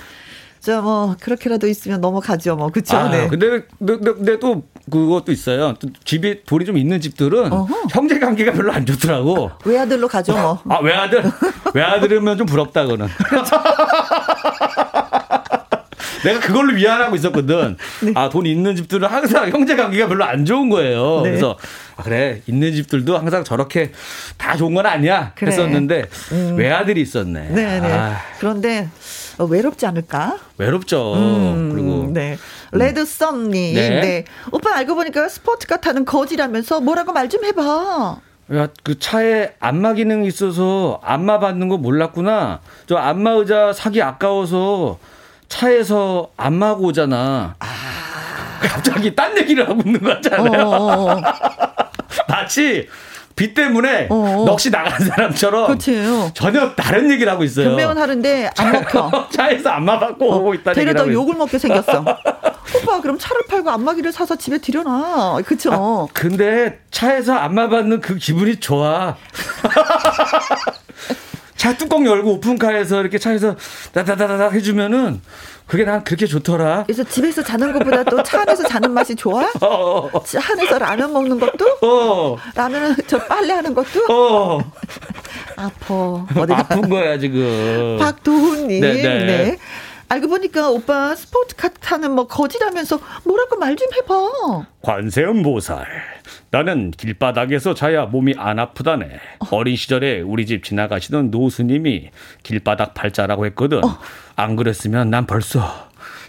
Speaker 1: 자, 뭐, 그렇게라도 있으면 넘어가죠, 뭐. 그쵸?
Speaker 6: 아,
Speaker 1: 네.
Speaker 6: 근데, 근데, 근데 또 그것도 있어요. 또 집에 돌이 좀 있는 집들은
Speaker 1: 어허.
Speaker 6: 형제 관계가 별로 안 좋더라고.
Speaker 1: 외아들로 가죠, 뭐.
Speaker 6: 아, 외아들? 외아들이면 좀 부럽다, 그는. 내가 그걸로 위안하고 있었거든.
Speaker 1: 네.
Speaker 6: 아, 돈 있는 집들은 항상 형제 관계가 별로 안 좋은 거예요.
Speaker 1: 네.
Speaker 6: 그래서, 아, 그래. 있는 집들도 항상 저렇게 다 좋은 건 아니야.
Speaker 1: 그래.
Speaker 6: 했었는데, 외아들이 있었네.
Speaker 1: 네네.
Speaker 6: 아,
Speaker 1: 그런데, 어, 외롭지 않을까?
Speaker 6: 외롭죠.
Speaker 1: 음,
Speaker 6: 그리고.
Speaker 1: 네. 레드 썸님.
Speaker 6: 네.
Speaker 1: 네. 오빠 알고 보니까 스포츠카 타는 거지라면서 뭐라고 말 좀 해봐.
Speaker 6: 야, 그 차에 안마 기능이 있어서 안마 받는 거 몰랐구나. 저 안마 의자 사기 아까워서 차에서 안마하고 오잖아. 갑자기 딴 얘기를 하고 있는 거
Speaker 1: 어. 어, 어.
Speaker 6: 마치 비 때문에
Speaker 1: 어, 어.
Speaker 6: 넋이 나간 사람처럼
Speaker 1: 그렇죠.
Speaker 6: 전혀 다른 얘기를 하고 있어요.
Speaker 1: 변명은 하는데 안 먹혀.
Speaker 6: 차에서 안마 받고 오고
Speaker 1: 되려
Speaker 6: 얘기를
Speaker 1: 더
Speaker 6: 하고
Speaker 1: 욕을 먹게 생겼어. 오빠 그럼 차를 팔고 안마기를 사서 집에 들여놔. 그쵸?
Speaker 6: 근데 차에서 안마 받는 그 기분이 좋아. 차 뚜껑 열고 오픈카에서 이렇게 차에서 다다다다 해주면은 그게 난 그렇게 좋더라.
Speaker 1: 그래서 집에서 자는 것보다 또 차 안에서 자는 맛이 좋아?
Speaker 6: 어, 어,
Speaker 1: 차 안에서 라면 먹는 것도?
Speaker 6: 어,
Speaker 1: 라면은 저 빨래 하는 것도?
Speaker 6: 어.
Speaker 1: 아파. 어디가?
Speaker 6: 아픈 거야 지금.
Speaker 1: 박도훈님.
Speaker 6: 네, 네.
Speaker 1: 네. 알고 보니까 오빠 스포츠카 타는 뭐 거지라면서 뭐라고 말 좀 해봐.
Speaker 6: 관세음 보살. 나는 길바닥에서 자야 몸이 안 아프다네. 어 린 시절에 우리 집 지나가시던 노스님이 길바닥 팔자라고 했거든. 안 그랬으면 난 벌써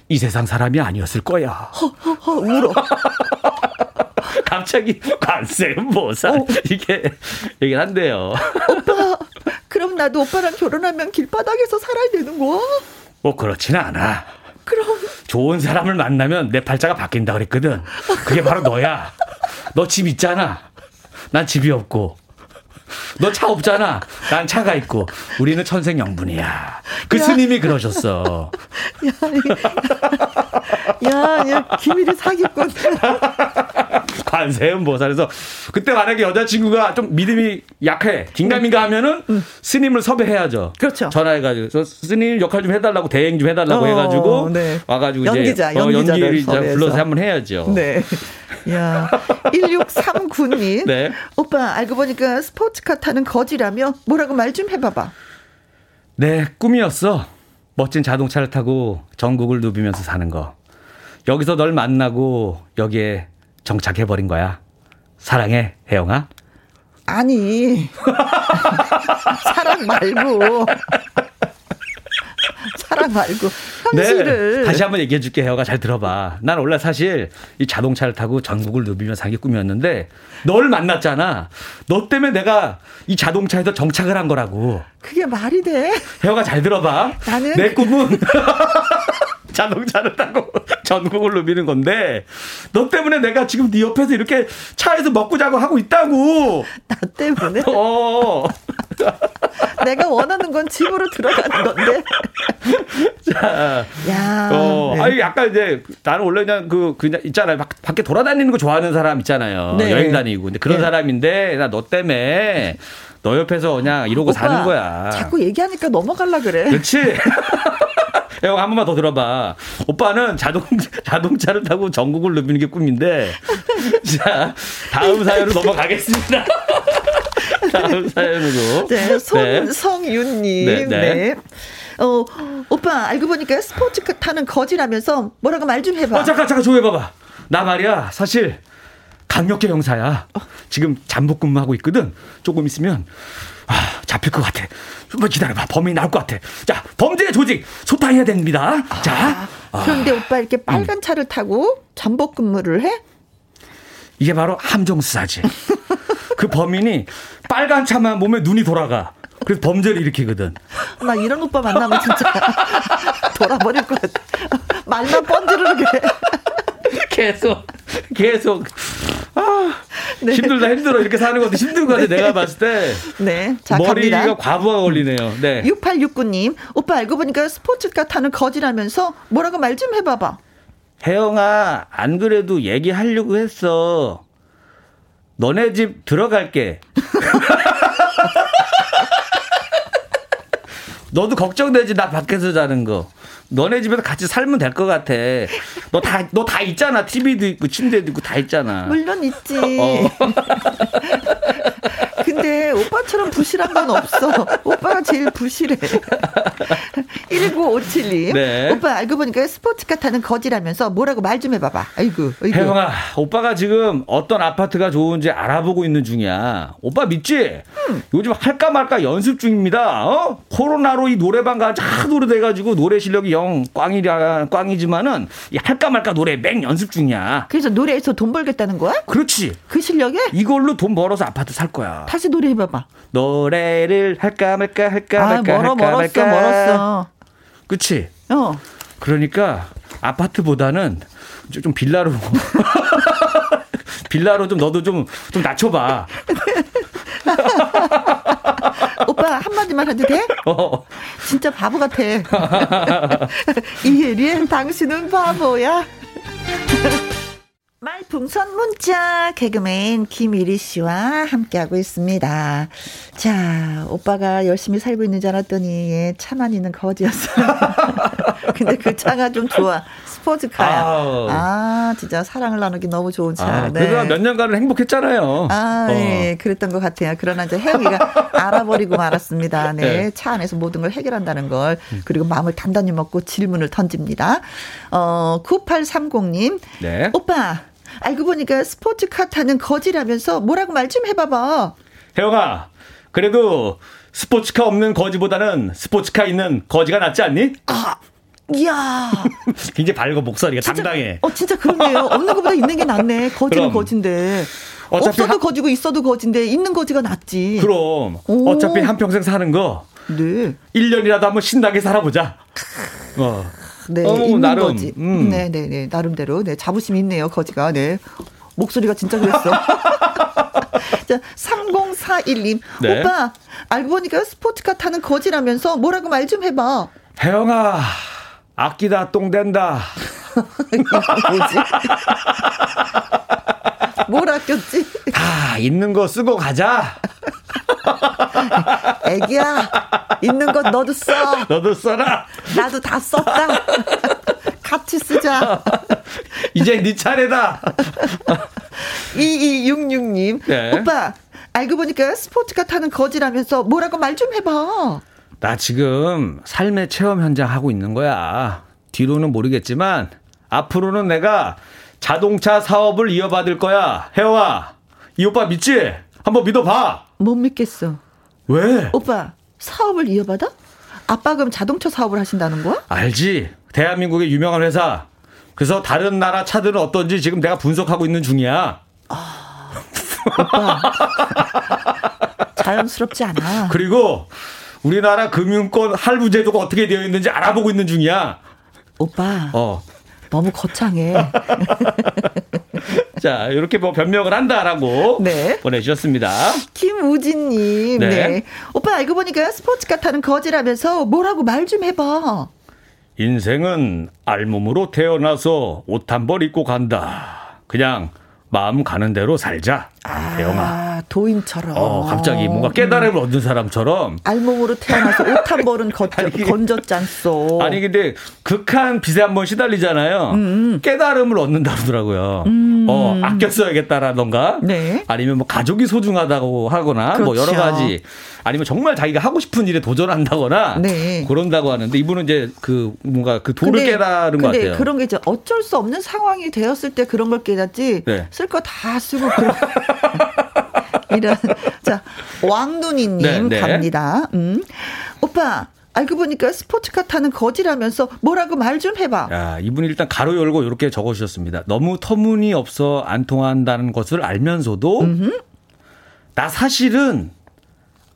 Speaker 6: 이 세상 사람이 아니었을 거야.
Speaker 1: 허허 울어.
Speaker 6: 갑자기 관세음 보살
Speaker 1: 어.
Speaker 6: 이게 얘기를 한대요.
Speaker 1: 오빠 그럼 나도 오빠랑 결혼하면 길바닥에서 살아야 되는 거야?
Speaker 6: 뭐 그렇지는 않아.
Speaker 1: 그럼
Speaker 6: 좋은 사람을 만나면 내 팔자가 바뀐다 그랬거든. 그게 바로 너야. 너 집 있잖아. 난 집이 없고. 너 차 없잖아. 난 차가 있고. 우리는 천생연분이야. 그
Speaker 1: 야.
Speaker 6: 스님이 그러셨어.
Speaker 1: 야, 야 기밀이 사기꾼.
Speaker 6: 관세음 보살에서 그때 만약에 여자친구가 좀 믿음이 약해 긴가민가 하면은 스님을 섭외해야죠.
Speaker 1: 그렇죠.
Speaker 6: 전화해가지고 저 스님 역할 좀 해달라고 대행 좀 해달라고
Speaker 1: 어,
Speaker 6: 해가지고
Speaker 1: 네.
Speaker 6: 와가지고
Speaker 1: 연기자,
Speaker 6: 이제 어,
Speaker 1: 연기를
Speaker 6: 이제. 불러서 한번 해야죠.
Speaker 1: 네. 야, 1639님.
Speaker 6: 네.
Speaker 1: 오빠, 알고 보니까 스포츠카 타는 거지라며 뭐라고 말 좀 해봐봐.
Speaker 6: 내 꿈이었어. 멋진 자동차를 타고 전국을 누비면서 사는 거. 여기서 널 만나고 여기에 정착해버린 거야. 사랑해, 혜영아.
Speaker 1: 아니. 사랑 말고. 사랑 말고. 현실을.
Speaker 6: 네. 다시 한번 얘기해 줄게, 혜영아. 잘 들어봐. 난 원래 사실 이 자동차를 타고 전국을 누비며 게 꿈이었는데 널 만났잖아. 너 때문에 내가 이 자동차에서 정착을 한 거라고.
Speaker 1: 그게 말이 돼?
Speaker 6: 혜영아, 잘 들어봐.
Speaker 1: 나는
Speaker 6: 내 꿈은 자동차를 타고 전국을 누비는 건데 너 때문에 내가 지금 네 옆에서 이렇게 차에서 먹고 자고 하고 있다고.
Speaker 1: 나 때문에? 어. 내가 원하는 건 집으로 들어가는 건데.
Speaker 6: 자, 야, 어, 네. 아니 약간 이제 나는 원래 그냥 그 그냥 있잖아요. 밖, 밖에 돌아다니는 거 좋아하는 사람 있잖아요. 네. 여행 다니고. 근데 그런 네. 사람인데 나 너 때문에 너 옆에서 그냥 이러고 오빠, 사는 거야.
Speaker 1: 자꾸 얘기하니까 넘어갈라 그래.
Speaker 6: 그렇지. 형, 한 번만 더 들어봐. 오빠는 자동, 자동차를 타고 전국을 누비는 게 꿈인데. 자, 다음 사연으로 넘어가겠습니다. 다음 사연으로.
Speaker 1: 네, 손성윤님. 네. 네. 네. 어, 오빠, 알고 보니까 스포츠카 타는 거지라면서 뭐라고 말 좀 해봐.
Speaker 6: 어, 잠깐, 잠깐, 조용해봐봐. 나 말이야, 사실. 강력계 형사야. 지금 잠복 근무하고 있거든. 조금 있으면 아, 잡힐 것 같아. 좀만 기다려봐. 범인이 나올 것 같아. 자, 범죄 조직 소탕해야 됩니다. 아, 자.
Speaker 1: 그런데 아. 오빠 이렇게 빨간 음. 차를 타고 잠복 근무를 해?
Speaker 6: 이게 바로 함정 수사지. 그 범인이 빨간 차만 몸에 눈이 돌아가. 그래서 범죄를 일으키거든.
Speaker 1: 나 이런 오빠 만나면 진짜 돌아버릴 것 같아. 말만 번지르르게.
Speaker 6: 계속, 계속. 아, 네. 힘들다 힘들어 이렇게 사는 것도 힘든 거 같아 네. 내가 봤을 때. 네. 자, 머리가 갑니다. 과부하가 걸리네요. 네.
Speaker 1: 6869님, 오빠 알고 보니까 스포츠카 타는 거지라면서 뭐라고 말 좀 해봐봐.
Speaker 6: 혜영아, 안 그래도 얘기하려고 했어. 너네 집 들어갈게. 너도 걱정되지 나 밖에서 자는 거. 너네 집에서 같이 살면 될 것 같아. 너 다, 너 다 있잖아. TV도 있고, 침대도 있고, 다 있잖아.
Speaker 1: 물론 있지. 어. 근데 오빠처럼 부실한 건 없어. 오빠가 제일 부실해. 19572. 네. 오빠 알고 보니까 스포츠카 타는 거지라면서 뭐라고 말 좀 해봐봐. 아이고. 아이고.
Speaker 6: 혜영아, 오빠가 지금 어떤 아파트가 좋은지 알아보고 있는 중이야. 오빠 믿지? 음. 요즘 할까 말까 연습 중입니다. 어? 코로나로 이 노래방 가자 하도 돼가지고 노래 실력이 영 꽝이라 꽝이지만은 이 할까 말까 노래 맹 연습 중이야.
Speaker 1: 그래서 노래에서 돈 벌겠다는 거야?
Speaker 6: 그렇지.
Speaker 1: 그 실력에?
Speaker 6: 이걸로 돈 벌어서 아파트 살 거야.
Speaker 1: 다시 노래 해봐봐.
Speaker 6: 노래를 할까 말까 할까 아, 말까 멀어, 할까
Speaker 1: 멀었어, 말까. 멀었어.
Speaker 6: 그치? 어. 그러니까 아파트보다는 좀 빌라로 빌라로 좀 너도 좀 좀 낮춰봐.
Speaker 1: 오빠 한마디만 해도 돼? 어. 진짜 바보 같아. 이혜리의 당신은 바보야. 말풍선 문자 개그맨 김일희 씨와 함께하고 있습니다. 자, 오빠가 열심히 살고 있는 줄 알았더니 예, 차만 있는 거지였어요. 근데 그 차가 좀 좋아. 스포츠카야. 아우. 아, 진짜 사랑을 나누기 너무 좋은 차. 아,
Speaker 6: 네. 그래도 몇 년간은 행복했잖아요.
Speaker 1: 아, 어. 예, 그랬던 것 같아요. 그러나 이제 혜영이가 알아버리고 말았습니다. 네, 네, 차 안에서 모든 걸 해결한다는 걸. 그리고 마음을 단단히 먹고 질문을 던집니다. 어, 9830님. 네. 오빠. 알고 보니까 스포츠카 타는 거지라면서 뭐라고 말 좀 해봐봐.
Speaker 6: 혜영아, 그래도 스포츠카 없는 거지보다는 스포츠카 있는 거지가 낫지 않니?
Speaker 1: 아, 이야.
Speaker 6: 굉장히 밝고 목소리가 진짜, 당당해.
Speaker 1: 어, 진짜 그렇네요. 없는 것보다 있는 게 낫네. 거지는 그럼. 거진데. 없어도 하... 거지고 있어도 거진데 있는 거지가 낫지.
Speaker 6: 그럼. 오. 어차피 한 평생 사는 거. 네. 1년이라도 한번 신나게 살아보자. 어.
Speaker 1: 네, 어, 있는 나름. 거지. 음. 네, 네, 네. 나름대로. 네, 자부심이 있네요, 거지가. 네. 목소리가 진짜 그랬어. 자, 3041님. 네. 오빠, 알고 보니까 스포츠카 타는 거지라면서 뭐라고 말 좀 해봐.
Speaker 6: 혜영아, 아끼다 똥 된다.
Speaker 1: 뭐지? 뭘 아꼈지?
Speaker 6: 다 있는 거 쓰고 가자.
Speaker 1: 애기야, 있는 것 너도 써.
Speaker 6: 너도 써라.
Speaker 1: 나도 다 썼다. 같이 쓰자.
Speaker 6: 이제 네 차례다.
Speaker 1: 2266님. 네. 오빠, 알고 보니까 스포츠카 타는 거지라면서 뭐라고 말 좀 해봐.
Speaker 6: 나 지금 삶의 체험 현장 하고 있는 거야. 뒤로는 모르겠지만, 앞으로는 내가 자동차 사업을 이어받을 거야. 혜영아, 이 오빠 믿지? 한번 믿어봐.
Speaker 1: 못 믿겠어.
Speaker 6: 왜?
Speaker 1: 오빠, 사업을 이어받아? 아빠 그럼 자동차 사업을 하신다는 거야?
Speaker 6: 알지. 대한민국의 유명한 회사. 그래서 다른 나라 차들은 어떤지 지금 내가 분석하고 있는 중이야. 아,
Speaker 1: 오빠. 자연스럽지 않아.
Speaker 6: 그리고 우리나라 금융권 할부 제도가 어떻게 되어 있는지 알아보고 있는 중이야.
Speaker 1: 오빠. 어. 너무 거창해.
Speaker 6: 자, 이렇게 뭐 변명을 한다라고 네. 보내주셨습니다.
Speaker 1: 김우진님, 네. 네. 오빠 알고 보니까 스포츠카 타는 거지라면서 뭐라고 말 좀 해봐.
Speaker 6: 인생은 알몸으로 태어나서 옷 한 벌 입고 간다. 그냥 마음 가는 대로 살자. 아, 대영아.
Speaker 1: 도인처럼.
Speaker 6: 어, 갑자기 뭔가 깨달음을 음. 얻은 사람처럼.
Speaker 1: 알몸으로 태어나서 옷 한 벌은 건졌잖소.
Speaker 6: 아니, 근데 극한 빚에 한 번 시달리잖아요. 음, 음. 깨달음을 얻는다 그러더라고요. 음. 어, 아껴 써야겠다라던가. 네. 아니면 뭐 가족이 소중하다고 하거나 그렇죠. 뭐 여러 그렇죠. 가지. 아니면 정말 자기가 하고 싶은 일에 도전한다거나 네. 그런다고 하는데 이분은 이제 그 뭔가 그 도를 근데, 깨달은 것 같아요.
Speaker 1: 그런 게 이제 어쩔 수 없는 상황이 되었을 때 그런 걸 깨닫지 네. 쓸거 다 쓰고 그런 이런 자 왕눈이님 네, 네. 갑니다. 음. 오빠 알고 보니까 스포츠카 타는 거지라면서 뭐라고 말 좀 해봐.
Speaker 6: 야, 이분이 일단 가로 열고 이렇게 적어주셨습니다. 너무 터무니없어 안 통한다는 것을 알면서도 음흠. 나 사실은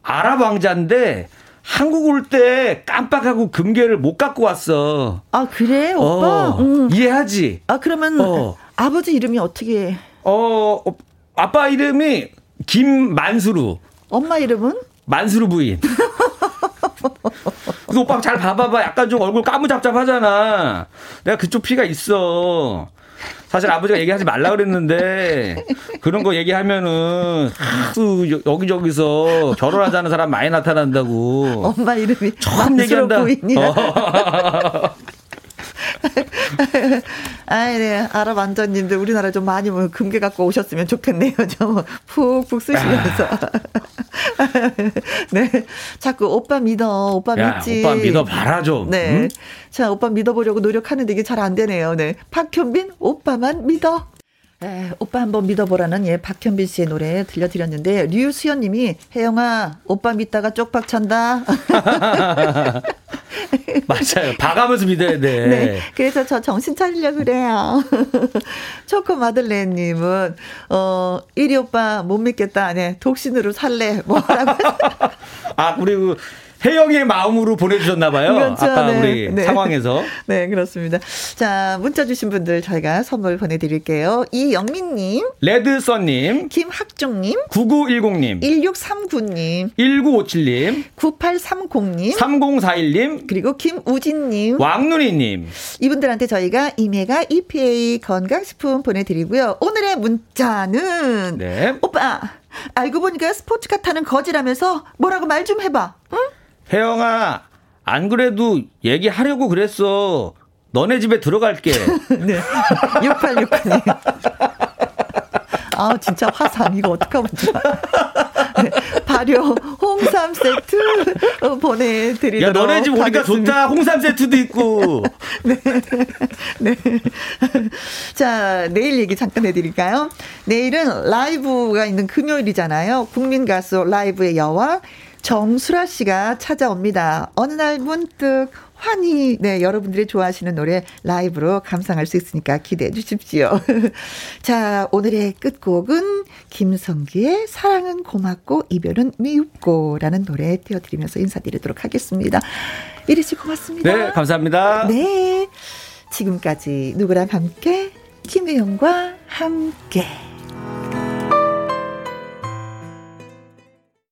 Speaker 6: 아랍 왕자인데 한국 올 때 깜빡하고 금괴를 못 갖고 왔어.
Speaker 1: 아 그래 오빠?
Speaker 6: 어, 음. 이해하지?
Speaker 1: 아 그러면 어. 아버지 이름이 어떻게?
Speaker 6: 어, 어 아빠 이름이 김만수루.
Speaker 1: 엄마 이름은?
Speaker 6: 만수루 부인. 그 오빠 잘 봐봐봐. 약간 좀 얼굴 까무잡잡하잖아. 내가 그쪽 피가 있어. 사실 아버지가 얘기하지 말라 그랬는데 그런 거 얘기하면은 하도 여기저기서 결혼하자는 사람 많이 나타난다고.
Speaker 1: 엄마 이름이 처음 얘기한다. 부인이야. 어. 아이, 네. 아랍 안전님들 우리나라 좀 많이 뭐 금괴 갖고 오셨으면 좋겠네요. 좀 푹푹 쓰시면서. 네. 자꾸 오빠 믿어. 오빠 야, 믿지.
Speaker 6: 오빠 믿어 봐라 좀.
Speaker 1: 네. 응? 자, 오빠 믿어보려고 노력하는데 이게 잘 안 되네요. 네. 박현빈, 오빠만 믿어. 에, 오빠 한번 믿어보라는 예 박현빈 씨의 노래 들려드렸는데 류수연 님이 혜영아 오빠 믿다가 쪽박 찬다.
Speaker 6: 맞아요. 봐가면서 믿어야 돼. 네.
Speaker 1: 그래서 저 정신 차리려고 그래요. 초코 마들렌 님은 어 이리 오빠 못 믿겠다. 네. 독신으로 살래. 뭐라고
Speaker 6: 아, 그리고 혜영의 마음으로 보내주셨나 봐요. 그렇죠. 아까 네. 우리 네. 상황에서.
Speaker 1: 네, 그렇습니다. 자, 문자 주신 분들 저희가 선물 보내드릴게요. 이영민님,
Speaker 6: 레드썬님,
Speaker 1: 김학종님,
Speaker 6: 9910님,
Speaker 1: 1639님,
Speaker 6: 1957님,
Speaker 1: 9830님,
Speaker 6: 3041님,
Speaker 1: 그리고 김우진님,
Speaker 6: 왕눈이님.
Speaker 1: 이분들한테 저희가 이메가 EPA 건강식품 보내드리고요. 오늘의 문자는 네. 오빠 알고 보니까 스포츠카 타는 거지라면서 뭐라고 말 좀 해봐. 응?
Speaker 6: 혜영아, 안 그래도 얘기하려고 그랬어. 너네 집에 들어갈게. 네.
Speaker 1: 6869님. 아, 진짜 화상. 이거 어떡하면 좋아. 네. 발효 홍삼 세트 어, 보내드리도록 야,
Speaker 6: 너네 집 오니까 좋다. 홍삼 세트도 있고. 네.
Speaker 1: 네. 자, 내일 얘기 잠깐 해드릴까요? 내일은 라이브가 있는 금요일이잖아요. 국민 가수 라이브의 여왕. 정수라 씨가 찾아옵니다. 어느 날 문득 환희, 네, 여러분들이 좋아하시는 노래 라이브로 감상할 수 있으니까 기대해 주십시오. 자, 오늘의 끝곡은 김성기의 사랑은 고맙고 이별은 미흡고 라는 노래 띄워드리면서 인사드리도록 하겠습니다. 이리 씨 고맙습니다.
Speaker 6: 네, 감사합니다.
Speaker 1: 네. 지금까지 누구랑 함께? 김혜영과 함께.